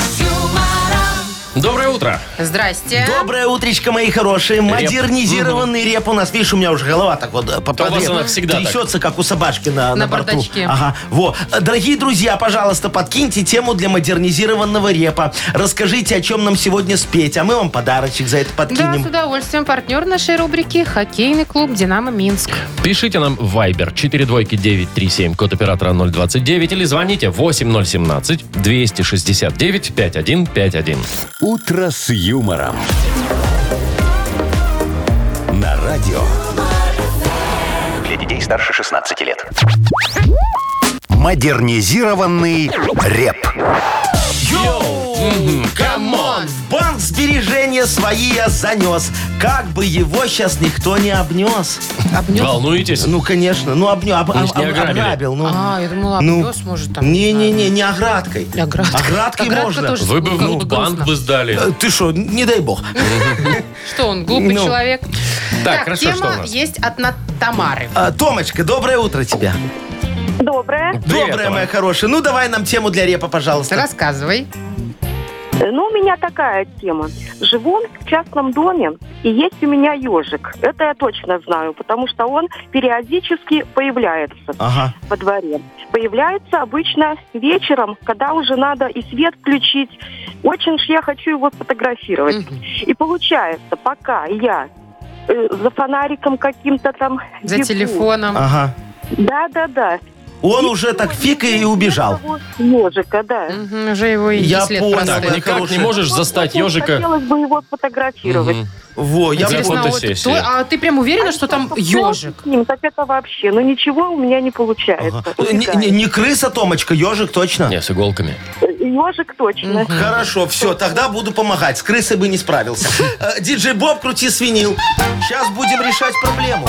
Speaker 3: Доброе утро.
Speaker 1: Здрасте.
Speaker 2: Доброе утречко, мои хорошие. Модернизированный реп у нас. Видишь, у меня уже голова так вот э, по
Speaker 3: Да у вас
Speaker 2: подреб-
Speaker 3: она всегда так.
Speaker 2: трясется, как у собачки на,
Speaker 1: На
Speaker 2: на борту.
Speaker 1: бардачке.
Speaker 2: Ага. Во. Дорогие друзья, пожалуйста, подкиньте тему для модернизированного репа. Расскажите, о чем нам сегодня спеть, а мы вам подарочек за это
Speaker 1: Да,
Speaker 2: подкинем.
Speaker 1: с удовольствием. Партнер нашей рубрики – хоккейный клуб «Динамо Минск».
Speaker 3: Пишите нам в Viber 42937, код оператора 029, или звоните 8017-269-5151.
Speaker 4: «Утро с юмором». На радио
Speaker 5: Для детей старше 16 лет.
Speaker 4: «Модернизированный реп».
Speaker 2: Yo! Come on! В банк сбережения свои я занес. Как бы его сейчас никто не обнес.
Speaker 3: Волнуетесь?
Speaker 2: Ну, конечно. Ну, обнес. Об,
Speaker 3: ж не
Speaker 2: об-
Speaker 3: ограбили.
Speaker 2: ограбил. Ну.
Speaker 1: А, я думала,
Speaker 2: Ну,
Speaker 1: обвез, может, там.
Speaker 2: Не-не-не, не оградкой.
Speaker 1: Оградка.
Speaker 2: Оградкой
Speaker 1: Оградка
Speaker 2: можно.
Speaker 1: тоже
Speaker 3: Вы бы
Speaker 1: Ну,
Speaker 3: в банк бы сдали.
Speaker 2: Э, Ты что, не дай бог.
Speaker 1: Что он, глупый
Speaker 2: Ну.
Speaker 1: человек?
Speaker 3: Так, хорошо,
Speaker 1: тема
Speaker 3: что у нас?
Speaker 1: есть от На- Тамары.
Speaker 2: А, Томочка, доброе утро тебе.
Speaker 6: Доброе.
Speaker 3: Привет,
Speaker 2: доброе, моя хорошая. Ну, давай нам тему для репа, пожалуйста.
Speaker 1: Рассказывай.
Speaker 8: Ну, у меня такая тема. Живу в частном доме, и есть у меня ежик. Это я точно знаю, потому что он периодически появляется
Speaker 2: Ага.
Speaker 8: во дворе. Появляется обычно вечером, когда уже надо и свет включить. Очень ж я хочу его сфотографировать.
Speaker 1: Мгм.
Speaker 8: И получается, пока я э, за фонариком каким-то там...
Speaker 1: За
Speaker 8: бегу,
Speaker 1: телефоном.
Speaker 2: Ага.
Speaker 8: Да-да-да.
Speaker 2: Он уже так фиг и убежал.
Speaker 8: Ежика, да.
Speaker 1: Мгм, уже его и
Speaker 2: Я
Speaker 1: след
Speaker 2: понял,
Speaker 1: простыл.
Speaker 3: Так, никак не
Speaker 2: хорошая.
Speaker 3: можешь застать
Speaker 8: Вот
Speaker 3: ежика.
Speaker 8: Хотелось бы его сфотографировать.
Speaker 3: Мгм.
Speaker 2: Во, я
Speaker 1: Интересно, а вот
Speaker 3: фотосессии.
Speaker 1: кто- а ты прям уверена, что там ежик?
Speaker 8: С ним, так это вообще, ну ничего у меня не получается.
Speaker 2: Ага. Не, не- не крыса, Томочка, ежик точно.
Speaker 3: Не, с иголками.
Speaker 8: Ежик точно.
Speaker 2: Хорошо, все, тогда буду помогать. С крысой бы не справился. Э, Диджей Боб, крути свинил. Сейчас будем решать проблему.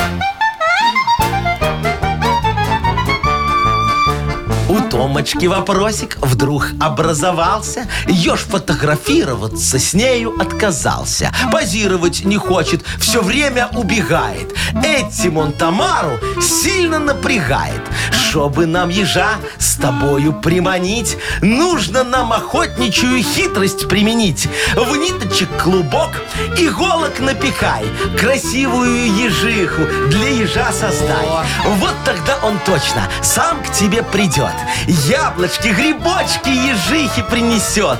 Speaker 2: У Томочки вопросик вдруг образовался. Еж фотографироваться с нею отказался. Позировать не хочет, все время убегает. Этим он Тамару сильно напрягает. Чтобы нам ежа с тобою приманить, нужно нам охотничью хитрость применить. В ниточек клубок, иголок напихай, красивую ежиху для ежа создай. Вот тогда он точно сам к тебе придет. Яблочки, грибочки, ежихи принесет.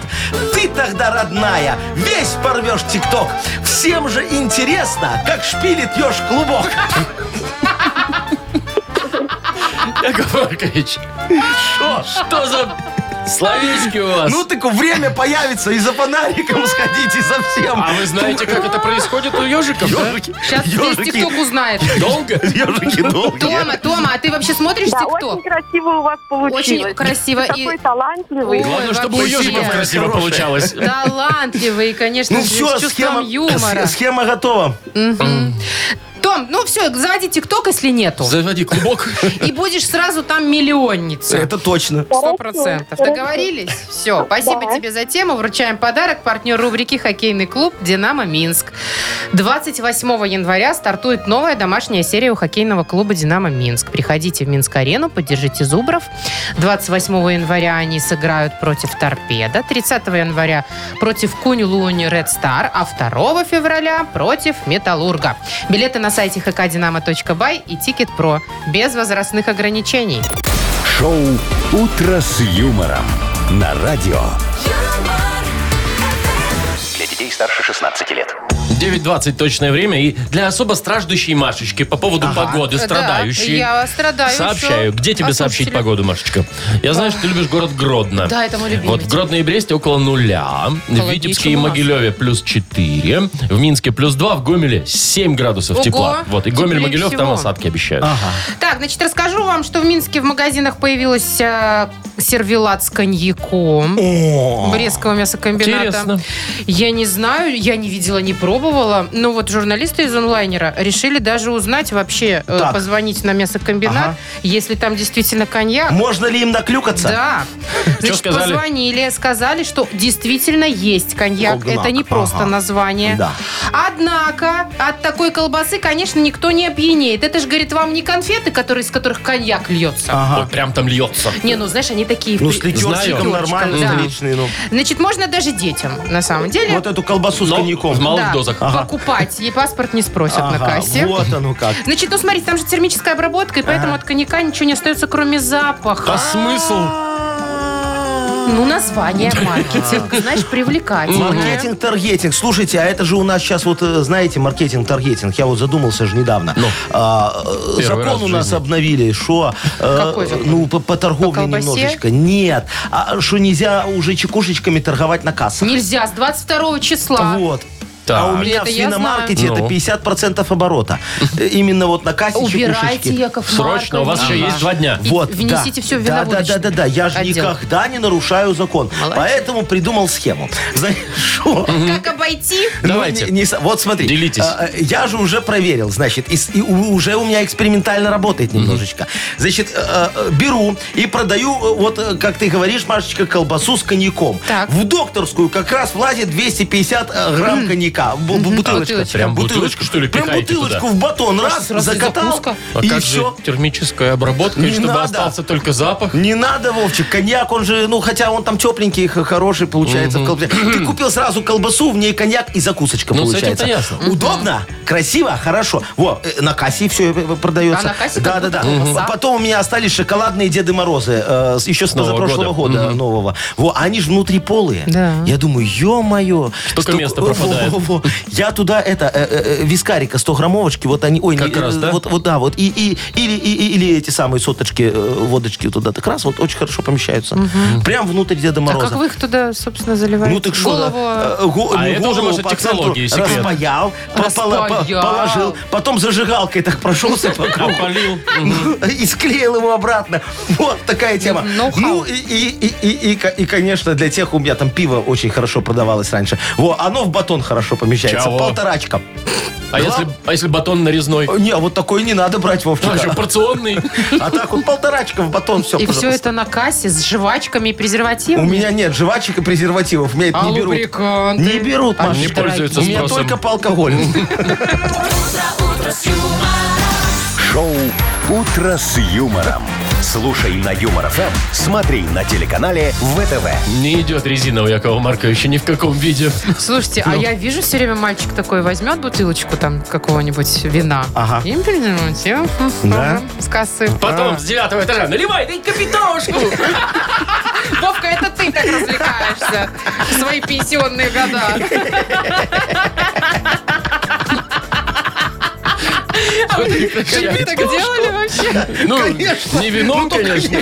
Speaker 2: Ты тогда, родная, весь порвешь тикток. Всем же интересно, как шпилит еж клубок.
Speaker 3: Яков Маркович, что за словечки у вас?
Speaker 2: Ну, так время появится, и за фонариком сходите совсем.
Speaker 3: А вы знаете, как это происходит у ежиков, да?
Speaker 1: Сейчас весь ТикТок узнает.
Speaker 3: Долго?
Speaker 2: ежики долгие.
Speaker 1: Тома, Тома, а ты вообще смотришь
Speaker 8: Да,
Speaker 1: ТикТок?
Speaker 8: очень красиво у вас получилось.
Speaker 1: Очень красиво. И-
Speaker 8: Такой талантливый.
Speaker 1: Ой,
Speaker 3: Главное, чтобы у
Speaker 1: вообще.
Speaker 3: ежиков красиво
Speaker 2: Хорошая.
Speaker 3: получалось.
Speaker 1: Талантливый, конечно
Speaker 2: Ну
Speaker 1: же,
Speaker 2: все,
Speaker 1: с чувством
Speaker 2: схема,
Speaker 1: юмора.
Speaker 2: с- схема готова.
Speaker 1: Том, ну все, заводи ТикТок, если нету.
Speaker 3: Заводи клубок.
Speaker 1: И будешь сразу там миллионница.
Speaker 2: Это точно.
Speaker 1: Сто процентов. Договорились? Все. Спасибо
Speaker 8: Да.
Speaker 1: тебе за тему. Вручаем подарок. Партнер рубрики «Хоккейный клуб» «Динамо Минск». 28 января стартует новая домашняя серия у хоккейного клуба «Динамо Минск». Приходите в Минск-арену, поддержите Зубров. 28 января они сыграют против «Торпеда». 30 января против Кунь-Лунь Ред Стар. А 2 февраля против «Металлурга». Билеты на сайте hkdinamo.by и Ticketpro. Без возрастных ограничений.
Speaker 4: Шоу «Утро с юмором» на радио.
Speaker 5: Для детей старше 16 лет.
Speaker 3: 9.20 точное время. И для особо страждущей Машечки по поводу погоды,
Speaker 1: Да,
Speaker 3: страдающей.
Speaker 1: я страдаю.
Speaker 3: Сообщаю.
Speaker 1: всё.
Speaker 3: Где тебе
Speaker 1: А
Speaker 3: сообщить
Speaker 1: слушатели?
Speaker 3: погоду, Машечка? Я знаю, что ты любишь город Гродно.
Speaker 1: Да, это мой любимый.
Speaker 3: Вот в Гродно и Бресте около нуля. В
Speaker 1: Холоднее,
Speaker 3: Витебске и
Speaker 1: чем у нас.
Speaker 3: Могилеве плюс 4. В Минске плюс 2. В Гомеле 7 градусов
Speaker 1: Ого,
Speaker 3: тепла. Вот. И Гомель,
Speaker 1: теплее
Speaker 3: Могилев там осадки обещают.
Speaker 1: Так, значит, расскажу вам, что в Минске в магазинах появилась э, сервелат с коньяком. Брестского мясокомбината.
Speaker 3: Интересно.
Speaker 1: Я не знаю, я не видела, не пробовала. Но вот журналисты из онлайнера решили даже узнать вообще, э,
Speaker 2: Так.
Speaker 1: позвонить на мясокомбинат,
Speaker 2: Ага.
Speaker 1: если там действительно коньяк.
Speaker 2: Можно ли им наклюкаться?
Speaker 1: Да. Значит,
Speaker 3: сказали?
Speaker 1: позвонили, сказали, что действительно есть коньяк.
Speaker 2: Огнак,
Speaker 1: Это не просто
Speaker 2: ага.
Speaker 1: название.
Speaker 2: Да.
Speaker 1: Однако от такой колбасы, конечно, никто не опьянеет. Это же, говорит, вам не конфеты, которые, из которых коньяк льется.
Speaker 3: Вот прям там льется.
Speaker 1: Не, ну, знаешь, они такие...
Speaker 2: Ну, с литерчиком нормально,
Speaker 1: Да.
Speaker 2: столичный. Ну.
Speaker 1: Значит, можно даже детям, на самом деле.
Speaker 2: Вот эту колбасу с
Speaker 3: Но
Speaker 2: коньяком.
Speaker 3: в малых
Speaker 1: да,
Speaker 3: дозах.
Speaker 1: покупать. Ей паспорт не спросят на
Speaker 2: Ага,
Speaker 1: кассе.
Speaker 2: Вот оно как.
Speaker 1: Значит, ну смотрите, там же термическая обработка, и поэтому от коньяка ничего не остается, кроме запаха.
Speaker 3: А смысл?
Speaker 1: Ну, название, маркетинг, знаешь, привлекательное.
Speaker 2: Маркетинг, таргетинг. Слушайте, а это же у нас сейчас вот, э, знаете, маркетинг, таргетинг. Я вот задумался же недавно.
Speaker 3: Ну.
Speaker 2: А, э,
Speaker 3: Первый раз
Speaker 2: закон
Speaker 3: в
Speaker 2: у нас
Speaker 3: жизни.
Speaker 2: обновили, что... э,
Speaker 1: Какой закон?
Speaker 2: Ну, по, по торговле
Speaker 1: колбасе?
Speaker 2: немножечко. Нет. А что нельзя уже чекушечками торговать на кассах.
Speaker 1: Нельзя, с 22 числа.
Speaker 2: Вот.
Speaker 3: Так.
Speaker 2: А у меня
Speaker 1: Это
Speaker 2: в
Speaker 1: я
Speaker 2: свиномаркете
Speaker 3: знаю.
Speaker 2: это 50% оборота. Э, Именно вот на кассе
Speaker 1: Убирайте,
Speaker 2: чекушечки.
Speaker 1: Яков
Speaker 3: Срочно, у вас еще
Speaker 1: Маркович.
Speaker 3: есть два дня.
Speaker 1: И
Speaker 2: Вот,
Speaker 1: внесите
Speaker 2: да.
Speaker 1: всё в
Speaker 2: да, да, да, да, да. Я же
Speaker 1: отдел.
Speaker 2: никогда не нарушаю закон.
Speaker 1: Молодец.
Speaker 2: Поэтому придумал схему. Знаешь, что?
Speaker 1: Как обойти?
Speaker 3: Давайте.
Speaker 2: Ну, не- не с- вот смотри.
Speaker 3: Делитесь.
Speaker 2: а, а, Я же уже проверил, значит, и, с- и у- уже у меня экспериментально работает немножечко. Значит, э, э, беру и продаю, э, вот, э, как ты говоришь, Машечка, колбасу с коньяком.
Speaker 1: Так.
Speaker 2: В докторскую как раз влазит 250 э, грамм коньяка. Бу- бу- Бутылочка.
Speaker 1: Бутылочка.
Speaker 3: Прям бутылочку, что ли,
Speaker 2: Прям
Speaker 3: пихаете
Speaker 2: бутылочку
Speaker 3: туда?
Speaker 2: в батон. Раз,
Speaker 1: сразу
Speaker 2: закатал.
Speaker 1: закуска.
Speaker 3: А
Speaker 2: И
Speaker 3: как
Speaker 2: все.
Speaker 3: же термическая обработка, и
Speaker 2: Не
Speaker 3: чтобы
Speaker 2: надо.
Speaker 3: остался только запах?
Speaker 2: Не надо, Вовчик, коньяк, он же, ну, хотя он там тепленький, х- хороший получается в колбасе. Ты купил сразу колбасу, в ней коньяк и закусочка
Speaker 3: Ну, с
Speaker 2: получается.
Speaker 3: этим-то ясно.
Speaker 2: Удобно, красиво, хорошо. Во, э, на кассе все продается.
Speaker 1: А на кассе
Speaker 2: Да,
Speaker 1: как
Speaker 2: да,
Speaker 1: будто
Speaker 2: да. Потом у меня остались шоколадные Деды Морозы, э, с- еще с
Speaker 3: Нового
Speaker 2: позапрошлого
Speaker 3: года.
Speaker 2: нового. Во, они же внутри полые.
Speaker 1: Да.
Speaker 2: Я думаю, ё-моё.
Speaker 3: Столько места пропадает.
Speaker 2: во- во. Я туда, это, э, э, э, вискарика 100 граммовочки, вот они, ой,
Speaker 3: Как
Speaker 2: не,
Speaker 3: раз,
Speaker 2: э,
Speaker 3: да?
Speaker 2: вот, вот, да, вот, и, и, или, и- или эти самые соточки, э, водочки туда, так раз, вот очень хорошо помещаются. Прям внутрь Деда
Speaker 1: А
Speaker 2: Мороза.
Speaker 1: как вы их туда, собственно, заливаете?
Speaker 2: Ну так что,
Speaker 1: Голову...
Speaker 2: да, э, го-
Speaker 3: А
Speaker 2: ну,
Speaker 3: это уже,
Speaker 2: голову
Speaker 3: может,
Speaker 2: по
Speaker 3: технологии,
Speaker 2: центру
Speaker 3: секрет.
Speaker 2: распаял, по- пола- по-
Speaker 1: Распаял.
Speaker 2: положил, потом зажигалкой так прошелся по кругу.
Speaker 3: Опалил.
Speaker 2: И склеил его обратно. Вот такая тема.
Speaker 1: Ноу-хау.
Speaker 2: Ну, и, и, и, и, и, ко- и, конечно, для тех, у меня там пиво очень хорошо продавалось раньше. Во, оно в батон хорошо хорошо помещается.
Speaker 3: Чего?
Speaker 2: Полторачка.
Speaker 3: А если, а если батон нарезной?
Speaker 2: Не, вот такой не надо брать,
Speaker 3: А, что,
Speaker 2: Вовчик.
Speaker 3: порционный?
Speaker 2: А так вот полторачка в батон, все,
Speaker 1: И все это на кассе с жвачками и презервативами?
Speaker 2: У меня нет жвачек и презервативов, меня это
Speaker 1: А
Speaker 2: не берут.
Speaker 1: лубриканты?
Speaker 2: Не берут,
Speaker 1: А
Speaker 2: Маш.
Speaker 3: Не пользуются
Speaker 2: У меня только по алкоголю.
Speaker 4: Шоу «Утро с юмором». Слушай на Юмор ФМ, смотри на телеканале ВТВ.
Speaker 3: Не идет резина у Якова Марковича ни в каком виде.
Speaker 1: Слушайте,
Speaker 2: Ну.
Speaker 1: а я вижу все время мальчик такой возьмет бутылочку там какого-нибудь вина.
Speaker 2: Ага.
Speaker 1: И принесет,
Speaker 2: Да?
Speaker 1: с кассы.
Speaker 3: Потом с девятого этажа наливай, дай капитошку.
Speaker 1: Вовка, это ты так развлекаешься в свои пенсионные года. Вы так делали вообще?
Speaker 3: Ну, не вином, конечно.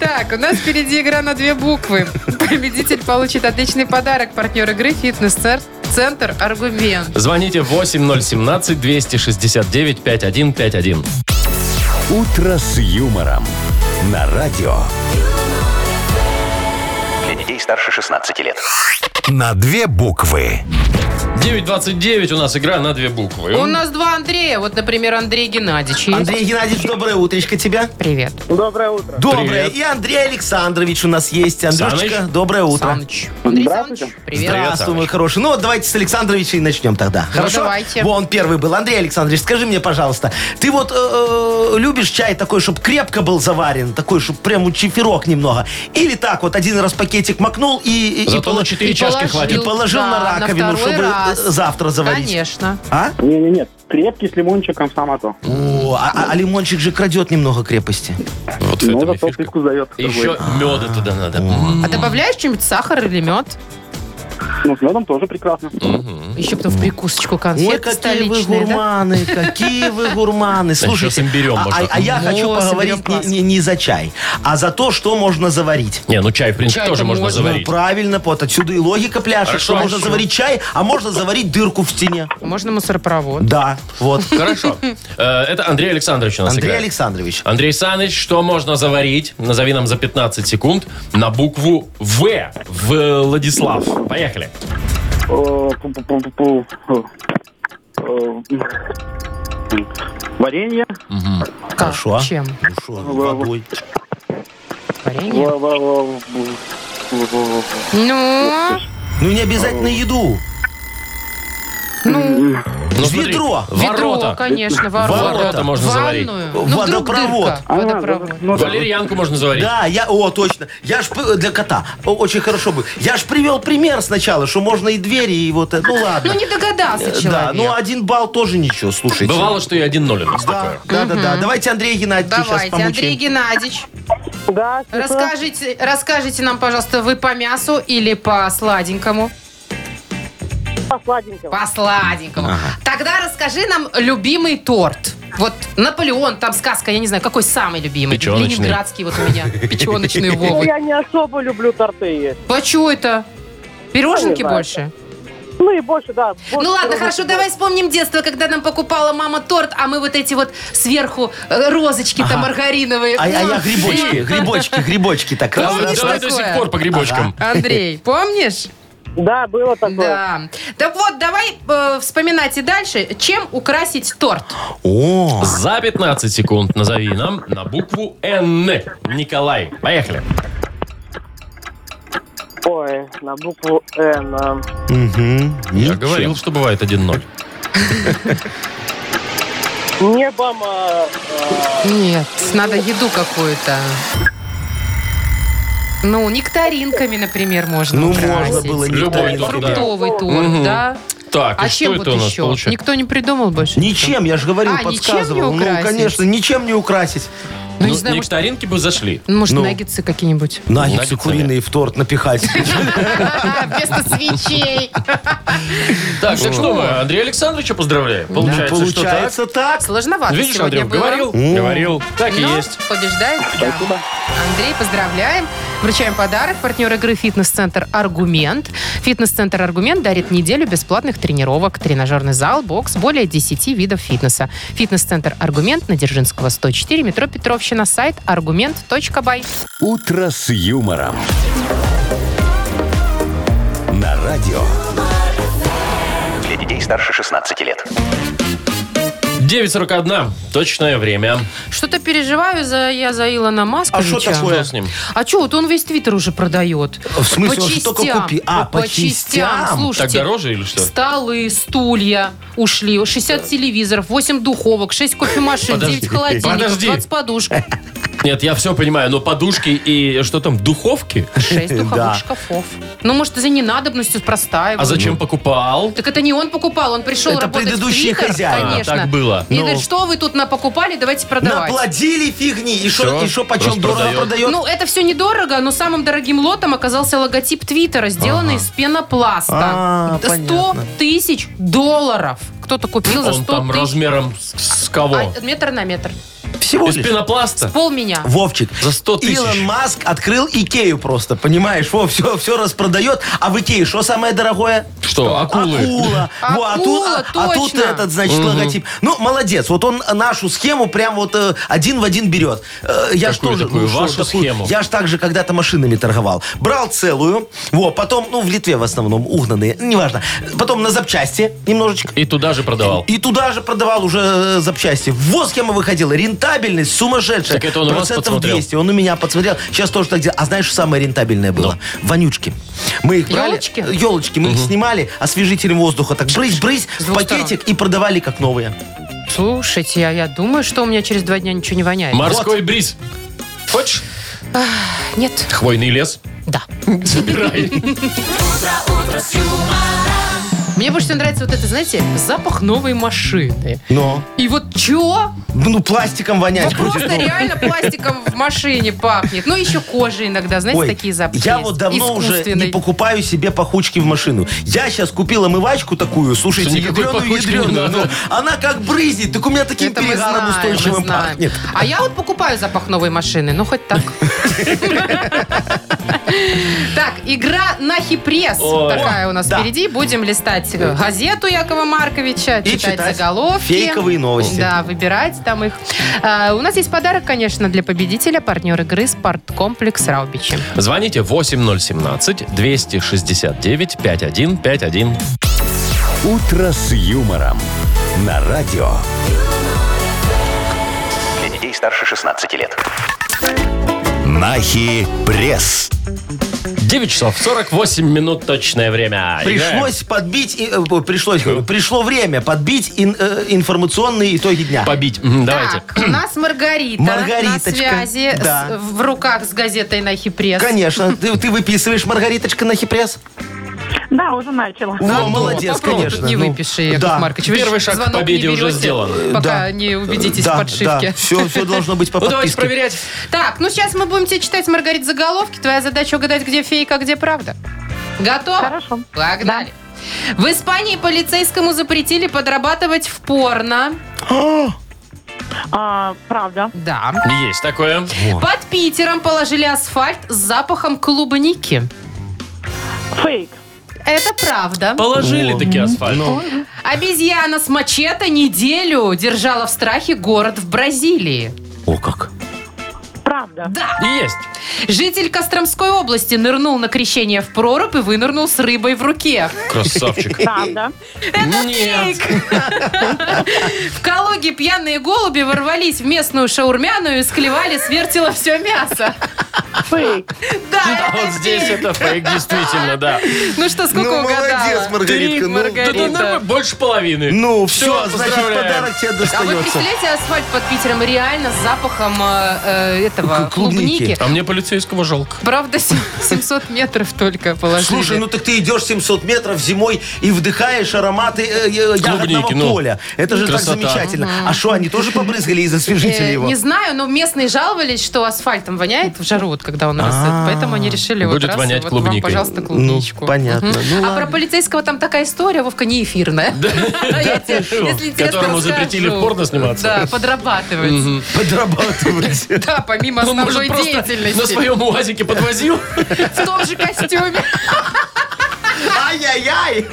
Speaker 1: Так, у нас впереди игра на две буквы. Победитель получит отличный подарок. Партнер игры «Фитнес-центр Аргумент».
Speaker 3: Звоните 8017-269-5151.
Speaker 4: «Утро с юмором» на радио.
Speaker 5: Для детей старше 16 лет.
Speaker 4: На две буквы.
Speaker 3: 9.29 у нас игра на две буквы.
Speaker 1: У нас два Андрея. Вот, например, Андрей Геннадьевич. есть.
Speaker 2: Андрей Геннадьевич, доброе утречко тебе.
Speaker 1: Привет.
Speaker 6: Доброе утро.
Speaker 2: Доброе.
Speaker 3: Привет.
Speaker 2: И Андрей Александрович у нас есть. Андрюшечка,
Speaker 3: Саныч.
Speaker 2: доброе утро.
Speaker 1: Саныч. Андрей Саныч, привет.
Speaker 2: Здравствуй, мой хороший. Ну вот давайте с Александровича и начнем тогда. Хорошо?
Speaker 1: давайте.
Speaker 2: Вон первый был. Андрей Александрович, скажи мне, пожалуйста, ты вот э, э, любишь чай такой, чтобы крепко был заварен, такой, чтобы прям чиферок немного? Или так вот один раз пакетик макнул и... и- и
Speaker 3: Зато на 4
Speaker 1: И
Speaker 3: чашки
Speaker 1: положил.
Speaker 3: хватит.
Speaker 2: И положил
Speaker 1: Да,
Speaker 2: на
Speaker 1: на
Speaker 2: раковину,
Speaker 1: второй
Speaker 2: чтобы
Speaker 1: раз.
Speaker 2: Э, завтра заварить.
Speaker 1: Конечно.
Speaker 2: А?
Speaker 6: Не-не-нет, крепкий с лимончиком сама то.
Speaker 2: О, а, а- а лимончик же крадет немного крепости.
Speaker 3: Вот в
Speaker 6: Ну,
Speaker 3: этом и
Speaker 6: зато
Speaker 3: фишка.
Speaker 6: дает.
Speaker 3: Еще меда туда надо.
Speaker 1: А добавляешь что-нибудь, сахар или мед?
Speaker 6: Ну, с медом тоже прекрасно.
Speaker 1: Еще потом в прикусочку
Speaker 2: Ой,
Speaker 1: конфеты
Speaker 2: какие вы
Speaker 1: столичные, да?
Speaker 2: гурманы, какие вы гурманы.
Speaker 3: еще
Speaker 2: Слушайте,
Speaker 3: с имбирем
Speaker 2: а,
Speaker 3: можно.
Speaker 2: а- а я
Speaker 1: О,
Speaker 2: хочу
Speaker 1: с
Speaker 2: поговорить не, не- не за чай, а за то, что можно заварить.
Speaker 3: Не, ну чай, в принципе,
Speaker 1: Чай-то
Speaker 3: тоже можно
Speaker 1: можно.
Speaker 2: Ну,
Speaker 3: заварить.
Speaker 2: правильно, вот отсюда и логика пляшет,
Speaker 3: Хорошо,
Speaker 2: что можно
Speaker 3: хорошо.
Speaker 2: заварить чай, а можно заварить дырку в стене.
Speaker 1: Можно мусоропровод.
Speaker 2: Да, вот.
Speaker 3: Хорошо. Э, Это Андрей Александрович у нас
Speaker 2: Андрей
Speaker 3: играет.
Speaker 2: Александрович.
Speaker 3: Андрей Саныч, что можно заварить? Назови нам за 15 секунд на букву В. Владислав. Поехали.
Speaker 6: Варенье.
Speaker 1: Как?
Speaker 2: Хорошо.
Speaker 1: Чем?
Speaker 2: Ну шо, водой.
Speaker 1: Варенье? Ну,
Speaker 2: Ну не обязательно еду.
Speaker 1: ну,
Speaker 3: Ну, смотри,
Speaker 2: Ведро.
Speaker 1: ведро,
Speaker 3: Ворота.
Speaker 1: конечно, ворота.
Speaker 3: Ворота можно заварить.
Speaker 1: Ванную. Ну, вдруг
Speaker 2: Водопровод.
Speaker 1: дырка.
Speaker 6: А,
Speaker 1: Водопровод.
Speaker 6: ну да.
Speaker 3: Валерьянку можно заварить.
Speaker 2: Да, я, о, точно. Я ж п- для кота. О, очень хорошо бы. Я ж привел пример сначала, что можно и двери, и вот это. Ну ладно.
Speaker 1: Ну, не догадался
Speaker 2: Э,
Speaker 1: человек.
Speaker 2: Да, ну один балл тоже ничего, слушайте.
Speaker 3: Бывало, что и 1-0 у нас
Speaker 2: Да,
Speaker 3: такое.
Speaker 2: да, да, да. Давайте Андрей Геннадьевич сейчас
Speaker 1: Давайте, Андрей. Геннадьевич,
Speaker 8: Да,
Speaker 1: расскажите, расскажите нам, пожалуйста, вы по мясу или по сладенькому?
Speaker 8: По сладенькому.
Speaker 1: По сладенькому. Тогда расскажи нам любимый торт. Вот Наполеон, там сказка, я не знаю, какой самый любимый?
Speaker 3: Печеночный.
Speaker 1: Ленинградский вот у меня. Печеночный
Speaker 8: Ну,
Speaker 1: Вовы.
Speaker 8: я не особо люблю торты есть.
Speaker 1: А это? Пироженки
Speaker 8: Ну,
Speaker 1: больше?
Speaker 8: Ну и больше, да. больше
Speaker 1: Ну ладно, хорошо,
Speaker 8: нет.
Speaker 1: давай вспомним детство, когда нам покупала мама торт, а мы вот эти вот сверху э, розочки-то маргариновые.
Speaker 2: А, а я
Speaker 1: М.
Speaker 2: грибочки, грибочки, грибочки так раз,
Speaker 1: Помнишь
Speaker 2: раз,
Speaker 3: Давай до
Speaker 1: такое?
Speaker 3: сих пор по грибочкам.
Speaker 1: Андрей, помнишь?
Speaker 8: Да, было такое.
Speaker 1: Да. Так вот, давай э, вспоминать и дальше, чем украсить торт.
Speaker 2: О,
Speaker 3: За 15 секунд назови нам на букву Н. Николай. Поехали.
Speaker 8: Ой, на букву Н. а.
Speaker 2: мгм.
Speaker 3: Я
Speaker 2: Ничего.
Speaker 3: говорил, что бывает 1-0.
Speaker 8: Небом... а, а,
Speaker 1: Нет, надо еду какую-то. Ну, нектаринками, например, можно
Speaker 2: Ну,
Speaker 1: украсить.
Speaker 2: можно было
Speaker 3: Любой
Speaker 2: нектаринками.
Speaker 3: торт, да.
Speaker 1: Фруктовый торт,
Speaker 3: Мгм.
Speaker 1: да?
Speaker 3: Так,
Speaker 1: А
Speaker 3: и что
Speaker 1: чем
Speaker 3: это
Speaker 1: вот
Speaker 3: у нас
Speaker 1: еще?
Speaker 3: получается?
Speaker 1: Никто не придумал больше?
Speaker 2: Ничем, я же говорил,
Speaker 1: А, ничем не
Speaker 2: подсказывал. Ну,
Speaker 1: украсить?
Speaker 2: конечно, ничем не украсить.
Speaker 1: Ну, не
Speaker 3: Ну,
Speaker 1: знаю, может,
Speaker 3: нектаринки бы зашли.
Speaker 1: может,
Speaker 2: Ну.
Speaker 1: наггетсы какие-нибудь?
Speaker 2: Наггетсы
Speaker 3: Наггетсами.
Speaker 2: куриные в торт напихать.
Speaker 1: Вместо свечей.
Speaker 3: Так, так что мы Андрея Александровича поздравляем. Получается, что?
Speaker 2: Получается так.
Speaker 1: Сложновато
Speaker 3: Видишь,
Speaker 1: сегодня
Speaker 3: Андрей,
Speaker 1: было.
Speaker 3: говорил? Говорил. Так и
Speaker 1: Но
Speaker 3: есть.
Speaker 1: побеждает. да. Андрей, поздравляем. Вручаем подарок. Партнер игры «Фитнес-центр Аргумент». «Фитнес-центр Аргумент» дарит неделю бесплатных тренировок, тренажерный зал, бокс, более 10 видов фитнеса. «Фитнес-центр Аргумент» на Дзержинского, 104, метро Петровщина, сайт аргумент.бай.
Speaker 4: «Утро с юмором». радио.
Speaker 5: Для детей старше 16 лет.
Speaker 3: 9.41. Точное время.
Speaker 1: Что-то переживаю за, я за Илона Маска.
Speaker 2: А что такое?
Speaker 3: С ним?
Speaker 1: А что, вот он весь твиттер уже продает.
Speaker 2: В смысле,
Speaker 1: по
Speaker 2: он же только
Speaker 1: частям.
Speaker 2: купи- а,
Speaker 1: Вот
Speaker 2: по частям?
Speaker 3: Так
Speaker 1: Слушайте,
Speaker 3: дороже или что?
Speaker 1: столы, стулья ушли, 60 телевизоров, 8 духовок, 6 кофемашин,
Speaker 3: Подожди.
Speaker 1: 9 холодильников,
Speaker 3: Подожди.
Speaker 1: 20 подушек,
Speaker 3: Нет, я все понимаю, но подушки и что там, духовки?
Speaker 1: 6 духовых
Speaker 2: Да.
Speaker 1: шкафов. Ну, может, за ненадобностью простаивают.
Speaker 3: А зачем покупал?
Speaker 1: Так это не он покупал, он пришел
Speaker 2: Это
Speaker 1: работать
Speaker 2: предыдущие
Speaker 1: в Твиттер,
Speaker 2: хозяева.
Speaker 1: конечно.
Speaker 3: А, так было.
Speaker 1: И
Speaker 2: Ну.
Speaker 1: говорит, что вы тут напокупали, давайте продавать.
Speaker 2: Наплодили фигни. И
Speaker 3: Всё,
Speaker 2: что, почем дорого
Speaker 3: распродает.
Speaker 2: продает?
Speaker 1: Ну, это все недорого, но самым дорогим лотом оказался логотип Твиттера, сделанный из пенопласта.
Speaker 2: А,
Speaker 1: 100
Speaker 2: понятно.
Speaker 1: тысяч долларов. Кто-то купил за 100
Speaker 3: Он там
Speaker 1: тысяч.
Speaker 3: размером с с кого?
Speaker 1: А, метр на метр.
Speaker 2: Всего
Speaker 3: Из
Speaker 2: лишь.
Speaker 3: пенопласта?
Speaker 1: Пол меня.
Speaker 2: Вовчик,
Speaker 3: За 100 тысяч.
Speaker 2: Илон Маск открыл Икею просто, понимаешь? Во, все, все распродает. А в Икее что самое дорогое?
Speaker 3: Что, акулы?
Speaker 2: Акула. Во, а, тут,
Speaker 1: Акула,
Speaker 2: а- а тут
Speaker 1: точно.
Speaker 2: этот, значит, логотип. Ну, молодец. Вот он нашу схему прям вот э, один в один берет. Э, я ж
Speaker 3: Какую
Speaker 2: тоже,
Speaker 3: такую?
Speaker 2: что,
Speaker 3: Вашу схему?
Speaker 2: Я ж также когда-то машинами торговал. Брал целую, вот, потом, ну, в Литве в основном, угнанные, неважно. Потом на запчасти немножечко.
Speaker 3: И туда же продавал.
Speaker 2: И туда же продавал уже э, запчасти. Вот схема выходила. Рентабельность сумасшедшая.
Speaker 3: Так это он у вас
Speaker 2: Процентов
Speaker 3: подсмотрел?
Speaker 2: 200. Он у меня подсмотрел. Сейчас тоже так делает. А знаешь, что самое рентабельное было? Вонючки. Мы их брали.
Speaker 1: Ёлочки?
Speaker 2: Елочки. Мы их снимали освежителем воздуха. Так брысь-брысь
Speaker 1: С
Speaker 2: в
Speaker 1: двух
Speaker 2: пакетик и продавали как новые.
Speaker 1: Слушайте, я, я думаю, что у меня через два дня ничего не воняет.
Speaker 3: Морской бриз. Хочешь?
Speaker 1: Нет.
Speaker 3: Хвойный лес.
Speaker 1: Да.
Speaker 3: Забирай.
Speaker 1: Мне больше всего нравится вот это, знаете, запах новой машины.
Speaker 2: Но.
Speaker 1: И вот чё?
Speaker 2: Ну, пластиком вонять будет.
Speaker 1: просто
Speaker 2: ну.
Speaker 1: реально пластиком в машине пахнет. Ну, еще кожей иногда, знаете,
Speaker 2: Ой,
Speaker 1: такие запахи
Speaker 2: я
Speaker 1: есть.
Speaker 2: вот давно уже не покупаю себе пахучки в машину. Я сейчас купил омывачку такую, слушайте, ядреную, ядреную. ну, она как брызнет, так у меня таким
Speaker 1: Это мы
Speaker 2: перегаром
Speaker 1: знаем,
Speaker 2: устойчивым
Speaker 1: знаем.
Speaker 2: пахнет.
Speaker 1: А я вот покупаю запах новой машины, ну хоть так. Так, игра на хипресс такая у нас впереди. Будем листать э, газету Якова Марковича,
Speaker 2: И
Speaker 1: читать
Speaker 2: читать
Speaker 1: заголовки.
Speaker 2: фейковые новости.
Speaker 1: Да, выбирать там их. А, У нас есть подарок, конечно, для победителя. Партнер игры «Спорткомплекс Раубичи».
Speaker 3: Звоните 8017-269-5151.
Speaker 4: «Утро с юмором» на радио.
Speaker 5: Для детей старше 16 лет.
Speaker 4: Нахи пресс.
Speaker 3: 9 часов 48 минут точное время. Играем.
Speaker 2: Пришлось подбить, и- э, пришлось, говорю, пришло время подбить ин- э, информационные итоги дня.
Speaker 3: Побить. Мгм, Давайте.
Speaker 1: Так, у нас Маргарита
Speaker 2: Маргариточка,
Speaker 1: на связи с-
Speaker 2: да.
Speaker 1: в руках с газетой на хипресс.
Speaker 2: Конечно, ты, ты выписываешь, Маргариточка, на хипресс?
Speaker 8: Да, уже начала.
Speaker 2: О, молодец,
Speaker 1: Попробуй,
Speaker 2: конечно.
Speaker 1: Не
Speaker 2: ну,
Speaker 1: выпиши, Яков
Speaker 2: да.
Speaker 1: Маркович. Вы
Speaker 3: Первый шаг к победе уже сделан.
Speaker 1: Пока
Speaker 2: Да.
Speaker 1: не убедитесь
Speaker 2: да,
Speaker 1: в подшивке.
Speaker 2: Да, все, все должно быть по
Speaker 3: Ну, давайте
Speaker 2: подписке.
Speaker 3: проверять.
Speaker 1: Так, ну сейчас мы будем тебе читать, Маргарит, заголовки. Твоя задача угадать, где фейка, где правда. Готов?
Speaker 8: Хорошо.
Speaker 1: Погнали. В Испании полицейскому запретили подрабатывать в порно.
Speaker 8: А, правда.
Speaker 1: Да.
Speaker 3: Есть такое.
Speaker 1: Под Питером положили асфальт с запахом клубники.
Speaker 8: Фейк.
Speaker 1: Это правда.
Speaker 3: Положили такие асфальт.
Speaker 1: Обезьяна с мачете неделю держала в страхе город в Бразилии.
Speaker 2: О, как.
Speaker 8: Правда.
Speaker 1: Да.
Speaker 3: Есть.
Speaker 1: Житель Костромской области нырнул на крещение в прорубь и вынырнул с рыбой в руке.
Speaker 3: Красавчик.
Speaker 8: Правда.
Speaker 3: Нет.
Speaker 1: В Калуге пьяные голуби ворвались в местную шаурмяную и склевали с вертела все мясо.
Speaker 8: Фейк.
Speaker 1: Да,
Speaker 3: А
Speaker 1: это
Speaker 3: вот здесь это фейк, действительно, да.
Speaker 1: Ну что, сколько
Speaker 2: Ну,
Speaker 1: угадала?
Speaker 2: молодец, Маргаритка,
Speaker 1: Три,
Speaker 2: ну,
Speaker 3: Да,
Speaker 1: Маргарита.
Speaker 3: да, нормально, больше половины.
Speaker 2: Ну,
Speaker 3: Всё,
Speaker 2: все, значит, подарок тебе
Speaker 1: А вы
Speaker 2: достается.
Speaker 1: представляете асфальт под Питером реально с запахом э, э, этого
Speaker 2: клубники.
Speaker 1: клубники?
Speaker 3: А мне полицейского жалко.
Speaker 1: Правда, сем- 700 метров только положили.
Speaker 2: Слушай, ну так ты идешь 700 метров зимой и вдыхаешь ароматы э, э, ягодного
Speaker 3: ну.
Speaker 2: поля. Это же
Speaker 3: Красота.
Speaker 2: так замечательно. А что, они тоже побрызгали из освежителя его?
Speaker 1: Не знаю, но местные жаловались, что асфальтом воняет в жару, вот, когда он растет. Поэтому они решили вот
Speaker 3: Будет
Speaker 1: раз,
Speaker 3: вонять
Speaker 1: вот вам,
Speaker 3: клубникой.
Speaker 1: пожалуйста, клубничку.
Speaker 2: Ну, понятно.
Speaker 1: Мгм.
Speaker 2: Ну,
Speaker 1: а
Speaker 2: ладно.
Speaker 1: про полицейского там такая история, Вовка, не эфирная. Я тебе, если интересно,
Speaker 3: Которому запретили
Speaker 1: расскажу.
Speaker 3: в порно сниматься.
Speaker 1: Да, подрабатывать.
Speaker 2: Подрабатывать.
Speaker 1: Да, помимо
Speaker 3: Он, может,
Speaker 1: основной
Speaker 3: просто
Speaker 1: деятельности.
Speaker 3: на своем УАЗике подвозил?
Speaker 1: В том же костюме.
Speaker 2: Ай-яй-яй!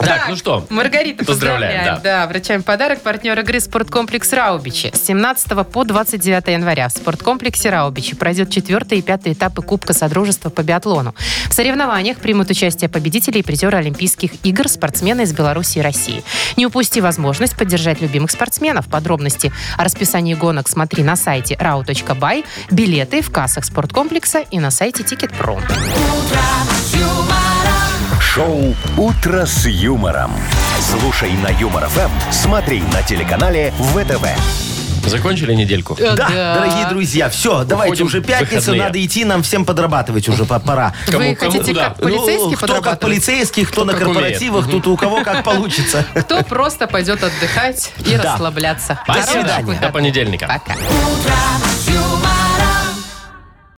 Speaker 3: Так, ну что?
Speaker 1: Маргарита,
Speaker 3: Поздравляем.
Speaker 1: Да. вручаем подарок. Партнер игры «Спорткомплекс Раубичи». С 17 по 29 января в спорткомплексе Раубичи пройдет четвертый и пятый этапы Кубка Содружества по биатлону. В соревнованиях примут участие победители и призеры Олимпийских игр, спортсмены из Беларуси и России. Не упусти возможность поддержать любимых спортсменов. Подробности о расписании гонок смотри на сайте rau.by, билеты в кассах спорткомплекса и на сайте Ticket.pro.
Speaker 4: Шоу «Утро с юмором». Слушай на Юмор ФМ, смотри на телеканале ВТВ.
Speaker 3: Закончили недельку?
Speaker 2: Да, дорогие друзья, все, давайте
Speaker 3: Уходим
Speaker 2: уже пятница,
Speaker 3: выходные.
Speaker 2: надо идти, нам всем подрабатывать уже по- пора.
Speaker 3: Кому-
Speaker 1: Вы
Speaker 3: кому
Speaker 1: хотите
Speaker 3: куда?
Speaker 1: как полицейский
Speaker 2: Ну, кто как
Speaker 1: подрабатывать?
Speaker 2: полицейский, кто, на
Speaker 3: как умеет.
Speaker 2: корпоративах, тут у кого как получится.
Speaker 1: Кто просто пойдет отдыхать и
Speaker 2: Да.
Speaker 1: расслабляться.
Speaker 3: Спасибо.
Speaker 1: Хороших
Speaker 3: До
Speaker 1: выходных.
Speaker 3: понедельника.
Speaker 1: Пока.
Speaker 9: Утро с